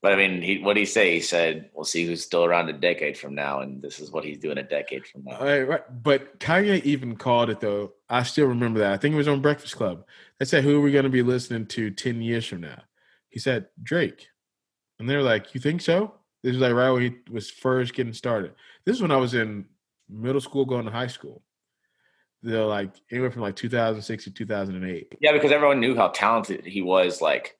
But I mean, he what did he say? He said, "We'll see who's still around a decade from now," and this is what he's doing a decade from now. Right, right. But Kanye even called it though. I still remember that. I think it was on Breakfast Club. They said, "Who are we going to be listening to ten years from now?" He said, "Drake," and they were like, "You think so?" This was like right when he was first getting started. This is when I was in middle school, going to high school. They're like anywhere from like 2006 to 2008. Yeah, because everyone knew how talented he was. Like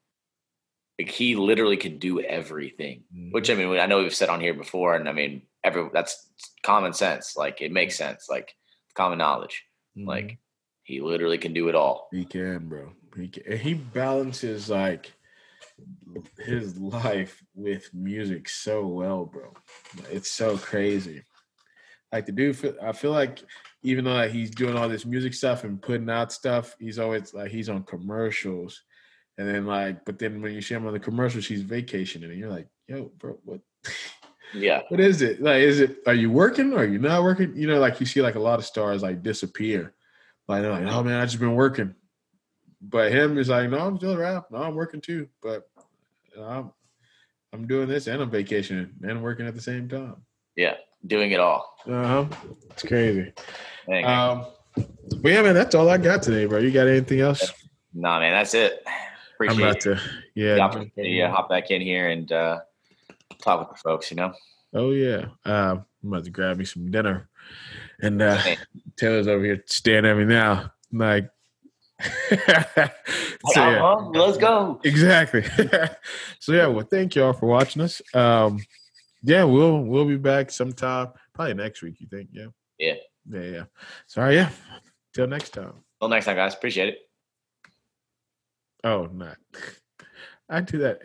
like he literally could do everything. Mm-hmm. Which I mean, I know we've said on here before, and I mean, every that's common sense. Like it makes sense. Like common knowledge. Mm-hmm. Like he literally can do it all. He can, bro. He can. he balances like his life with music so well, bro. It's so crazy. Like the dude, I feel like even though like, he's doing all this music stuff and putting out stuff, he's always like he's on commercials and then like, but then when you see him on the commercial, she's vacationing, and you're like, yo, bro, what? Yeah. what is it? Like, is it? Are you working? Or are you not working? You know, like you see like a lot of stars like disappear. Like they're like, oh man, I just been working. But him is like, no, I'm still around. No, I'm working too. But I'm I'm doing this and I'm vacationing and working at the same time. Yeah, doing it all. Uh huh. It's crazy. Um, but yeah, man, that's all I got today, bro. You got anything else? Nah, man, that's it. Appreciate I'm about to, yeah, the opportunity to hop back in here and uh, talk with the folks. You know. Oh yeah, uh, I'm about to grab me some dinner, and uh, Taylor's over here staring at me now, like. so, yeah. Let's go. Exactly. so yeah, well, thank y'all for watching us. Um, yeah, we'll we'll be back sometime, probably next week. You think? Yeah. Yeah. Yeah. Yeah. Sorry. Yeah. Till next time. Till next time, guys. Appreciate it. Oh, not. I do that